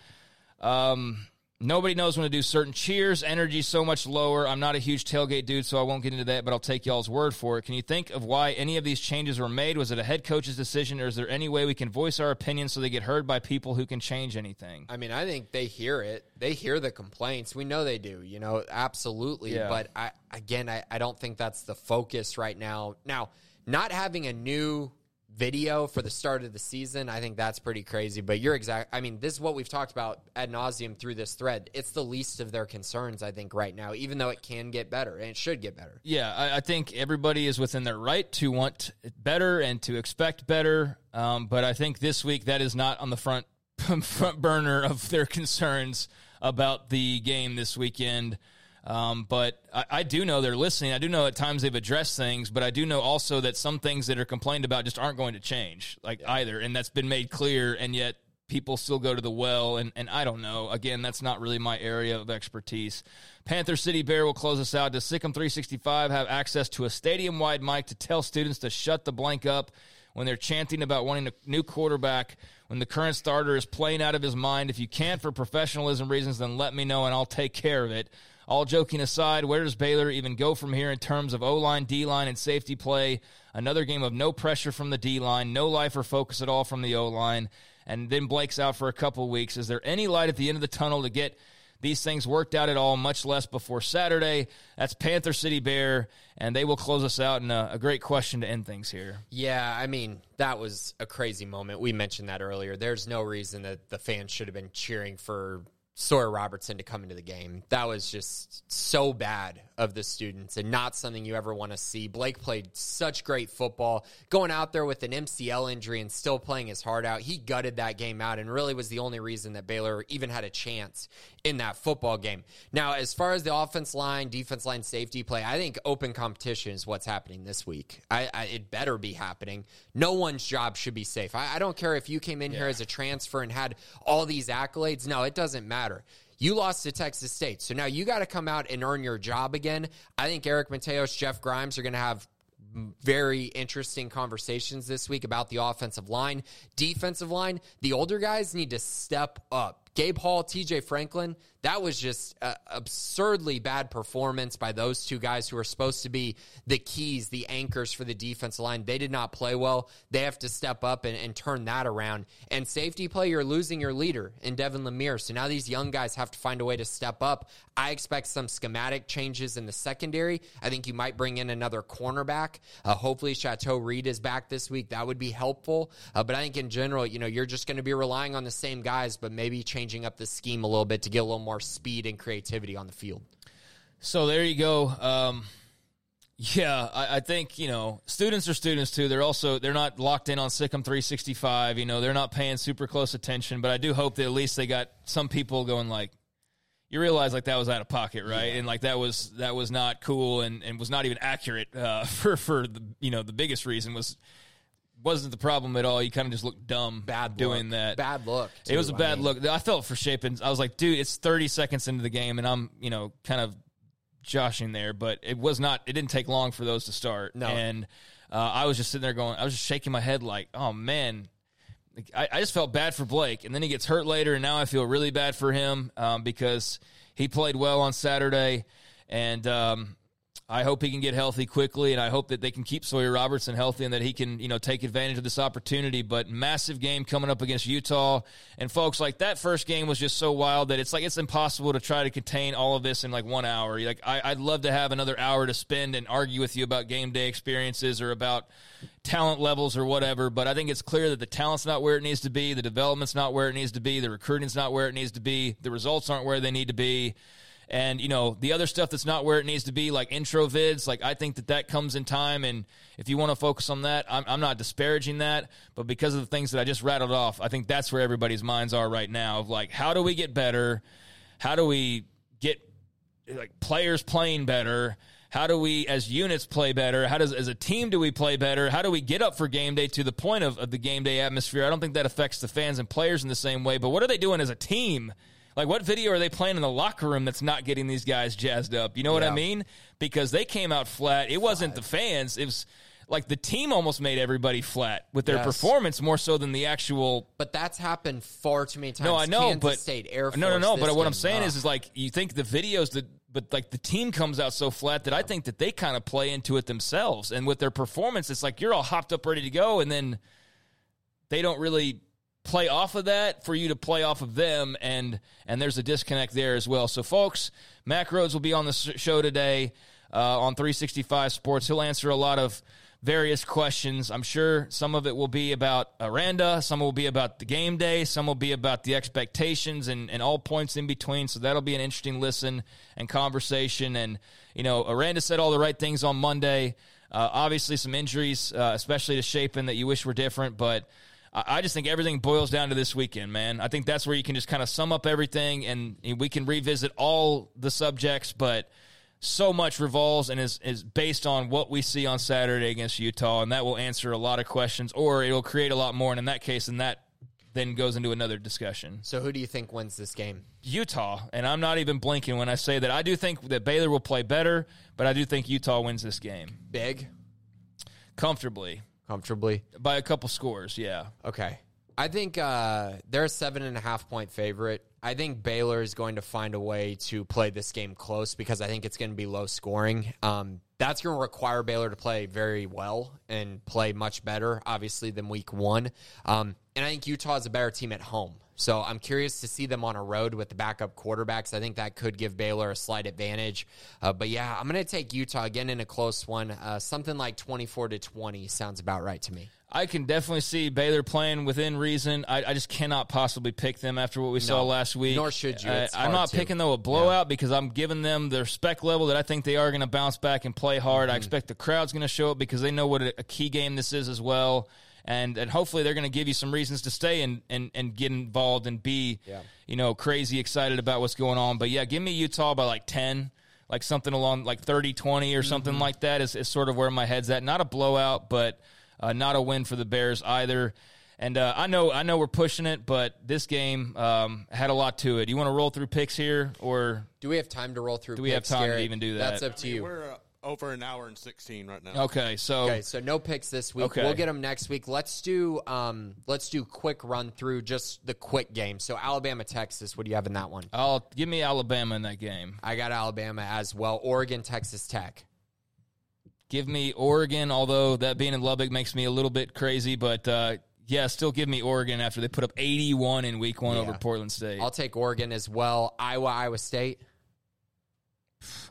Um, Nobody knows when to do certain cheers. Energy so much lower. I'm not a huge tailgate dude, so I won't get into that, but I'll take y'all's word for it. Can you think of why any of these changes were made? Was it a head coach's decision, or is there any way we can voice our opinion so they get heard by people who can change anything? I mean, I think they hear it. They hear the complaints. We know they do, you know, absolutely. Yeah. But I, again, I, I don't think that's the focus right now. Now, not having a new video for the start of the season, I think that's pretty crazy. But you're exact. I mean, this is what we've talked about ad nauseum through this thread. It's the least of their concerns, I think, right now, even though it can get better and it should get better. Yeah, I, I think everybody is within their right to want better and to expect better. Um, but I think this week that is not on the front [laughs] front burner of their concerns about the game this weekend. Um, but I, I, do know they're listening. I do know at times they've addressed things, but I do know also that some things that are complained about just aren't going to change, like yeah. either, and that's been made clear. And yet people still go to the well, and, and I don't know. Again, that's not really my area of expertise. Panther City Bear will close us out. Does SicEm 365 have access to a stadium wide mic to tell students to shut the blank up when they're chanting about wanting a new quarterback? When the current starter is playing out of his mind. If you can't for professionalism reasons, then let me know and I'll take care of it. All joking aside, where does Baylor even go from here in terms of O line, D line, and safety play? Another game of no pressure from the D line, no life or focus at all from the O line, and then Blake's out for a couple weeks. Is there any light at the end of the tunnel to get these things worked out at all, much less before Saturday. That's Panther City Bear, and they will close us out in a, a, great question to end things here. Yeah, I mean, that was a crazy moment. We mentioned that earlier. There's no reason that the fans should have been cheering for Sawyer Robertson to come into the game. That was just so bad of the students and not something you ever want to see. Blake played such great football, going out there with an MCL injury and still playing his heart out. He gutted that game out and really was the only reason that Baylor even had a chance in that football game. Now, as far as the offense line, defense line, safety play, I think open competition is what's happening this week. I, I, it better be happening. No one's job should be safe. I, I don't care if you came in yeah. here as a transfer and had all these accolades. No, it doesn't matter. You lost to Texas State. So now you got to come out and earn your job again. I think Eric Mateos, Jeff Grimes are going to have very interesting conversations this week about the offensive line. Defensive line, the older guys need to step up. Gabe Hall, TJ Franklin, that was just absurdly bad performance by those two guys who are supposed to be the keys, the anchors for the defensive line. They did not play well. They have to step up and, and turn that around. And safety play, you're losing your leader in Devin Lemear. So now these young guys have to find a way to step up. I expect some schematic changes in the secondary. I think you might bring in another cornerback. Uh, hopefully, Chateau Reed is back this week. That would be helpful. Uh, but I think in general, you know, you're just going to be relying on the same guys, but maybe changing up the scheme a little bit to get a little more speed and creativity on the field. So there you go. Um, yeah, I, I, think you know students are students too. They're also they're not locked in on SicEm 365. You know, they're not paying super close attention. But I do hope that at least they got some people going like, you realize like that was out of pocket, right? Yeah. And like that was that was not cool and, and was not even accurate uh, [laughs] for for the you know the biggest reason was wasn't the problem at all. You kind of just looked dumb bad doing look. that. Bad look. Too, it was a bad I mean. look. I felt for Shapen. I was like, dude, it's 30 seconds into the game, and I'm, you know, kind of joshing there, but it was not. It didn't take long for those to start. No. And uh, I was just sitting there going, I was just shaking my head like, oh man. I, I, just felt bad for Blake, and then he gets hurt later, and now I feel really bad for him um, because he played well on Saturday, and um, I hope he can get healthy quickly, and I hope that they can keep Sawyer Robertson healthy and that he can, you know, take advantage of this opportunity. But massive game coming up against Utah, and folks, like that first game was just so wild that it's like it's impossible to try to contain all of this in like one hour. Like I, would love to have another hour to spend and argue with you about game day experiences or about talent levels or whatever. But I think it's clear that the talent's not where it needs to be, the development's not where it needs to be, the recruiting's not where it needs to be, the results aren't where they need to be. And, you know, the other stuff that's not where it needs to be, like intro vids, like I think that that comes in time. And if you want to focus on that, I'm, I'm not disparaging that. But because of the things that I just rattled off, I think that's where everybody's minds are right now of like, how do we get better? How do we get like players playing better? How do we, as units, play better? How does, as a team, do we play better? How do we get up for game day to the point of, of the game day atmosphere? I don't think that affects the fans and players in the same way. But what are they doing as a team? Like, what video are they playing in the locker room that's not getting these guys jazzed up? You know what I mean? Because they came out flat. It wasn't the fans. It was like the team almost made everybody flat with their Yes. performance more so than the actual But that's happened far too many times. no, I know, Kansas but State Air Force. no, no, no. But what I'm saying is, is like you think the videos that, but like the team comes out so flat that I think that they kind of play into it themselves, and with their performance, it's like you're all hopped up, ready to go, and then they don't really play off of that for you to play off of them, and and there's a disconnect there as well. So, folks, Mack Rhoades will be on the show today uh, on 365 Sports. He'll answer a lot of various questions. I'm sure some of it will be about Aranda, some will be about the game day, some will be about the expectations and, and all points in between. So that'll be an interesting listen and conversation. And, you know, Aranda said all the right things on Monday. Uh, obviously, some injuries, uh, especially to Shapen, that you wish were different, but. I just think everything boils down to this weekend, man. I think that's where you can just kind of sum up everything and we can revisit all the subjects, but so much revolves and is, is based on what we see on Saturday against Utah, and that will answer a lot of questions, or it will create a lot more. And in that case, then that then goes into another discussion. So who do you think wins this game? Utah, and I'm not even blinking when I say that. I do think that Baylor will play better, but I do think Utah wins this game Big, comfortably comfortably. by a couple scores. Yeah. Okay. I think uh, they're a seven and a half point favorite. I think Baylor is going to find a way to play this game close because I think it's going to be low scoring. Um, that's going to require Baylor to play very well and play much better, obviously, than week one. Um, and I think Utah is a better team at home. So I'm curious to see them on a road with the backup quarterbacks. I think that could give Baylor a slight advantage. Uh, but yeah, I'm going to take Utah again in a close one. Uh, something like 24 to 20 sounds about right to me. I can definitely see Baylor playing within reason. I, I just cannot possibly pick them after what we saw last week. nor should you. It's I'm not to. picking though a blowout because I'm giving them their spec level that I think they are going to bounce back and play hard. Mm-hmm. I expect the crowd's going to show up because they know what a, a key game this is as well. And, and hopefully they're going to give you some reasons to stay and, and, and get involved and be, you know, crazy excited about what's going on. But yeah, give me Utah by like 10, like something along like 30, 20 or something Mm-hmm. like that is, is sort of where my head's at. Not a blowout, but uh, not a win for the Bears either. And uh, I know I know we're pushing it, but this game um, had a lot to it. Do You want to roll through picks here, or Do we have time to roll through? Do we have picks, time to even do that? That's up to you. We're uh, over an hour and 16 right now. okay? So Okay, so no picks this week. Okay. We'll get them next week. Let's do um, let's do quick run through just the quick game. So Alabama, Texas. What do you have in that one? I'll give me Alabama in that game. I got Alabama as well. Oregon, Texas Tech. Give me Oregon, although that being in Lubbock makes me a little bit crazy, but uh, yeah, still give me Oregon after they put up 81 in Week One over Portland State, I'll take Oregon as well. Iowa, Iowa State.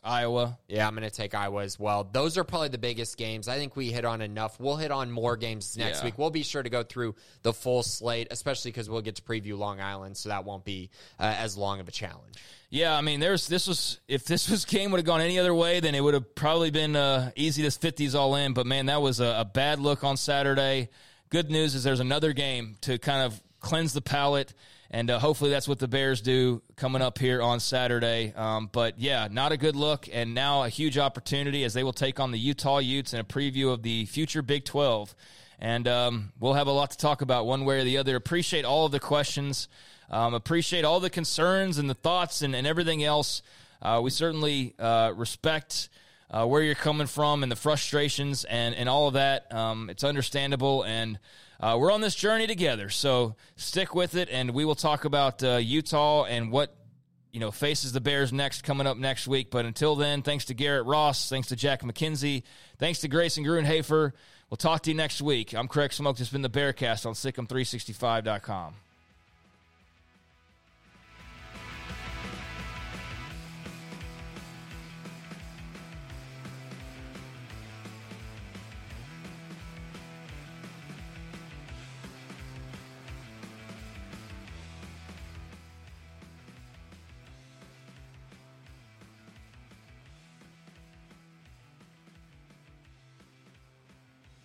Iowa. Yeah, I'm going to take Iowa as well. Those are probably the biggest games. I think we hit on enough. We'll hit on more games next Yeah. week. We'll be sure to go through the full slate, especially because we'll get to preview Long Island, so that won't be uh, as long of a challenge. Yeah, I mean, there's this was if this was game would have gone any other way, then it would have probably been uh, easy to fit these all in. But man, that was a, a bad look on Saturday. Good news is there's another game to kind of cleanse the palate, and uh, hopefully that's what the Bears do coming up here on Saturday. Um, but yeah, not a good look, and now a huge opportunity as they will take on the Utah Utes in a preview of the future Big Twelve. And um, we'll have a lot to talk about one way or the other. Appreciate all of the questions. Um, appreciate all the concerns and the thoughts and, and everything else. Uh, we certainly uh, respect uh, where you're coming from and the frustrations and, and all of that. Um, it's understandable, and uh, we're on this journey together. So stick with it, and we will talk about uh, Utah and what you know faces the Bears next coming up next week. But until then, thanks to Garrett Ross, thanks to Jack McKenzie, thanks to Grayson Grundhoefer. We'll talk to you next week. I'm Craig Smoak. This has been the Bearcast on SicEm365.com.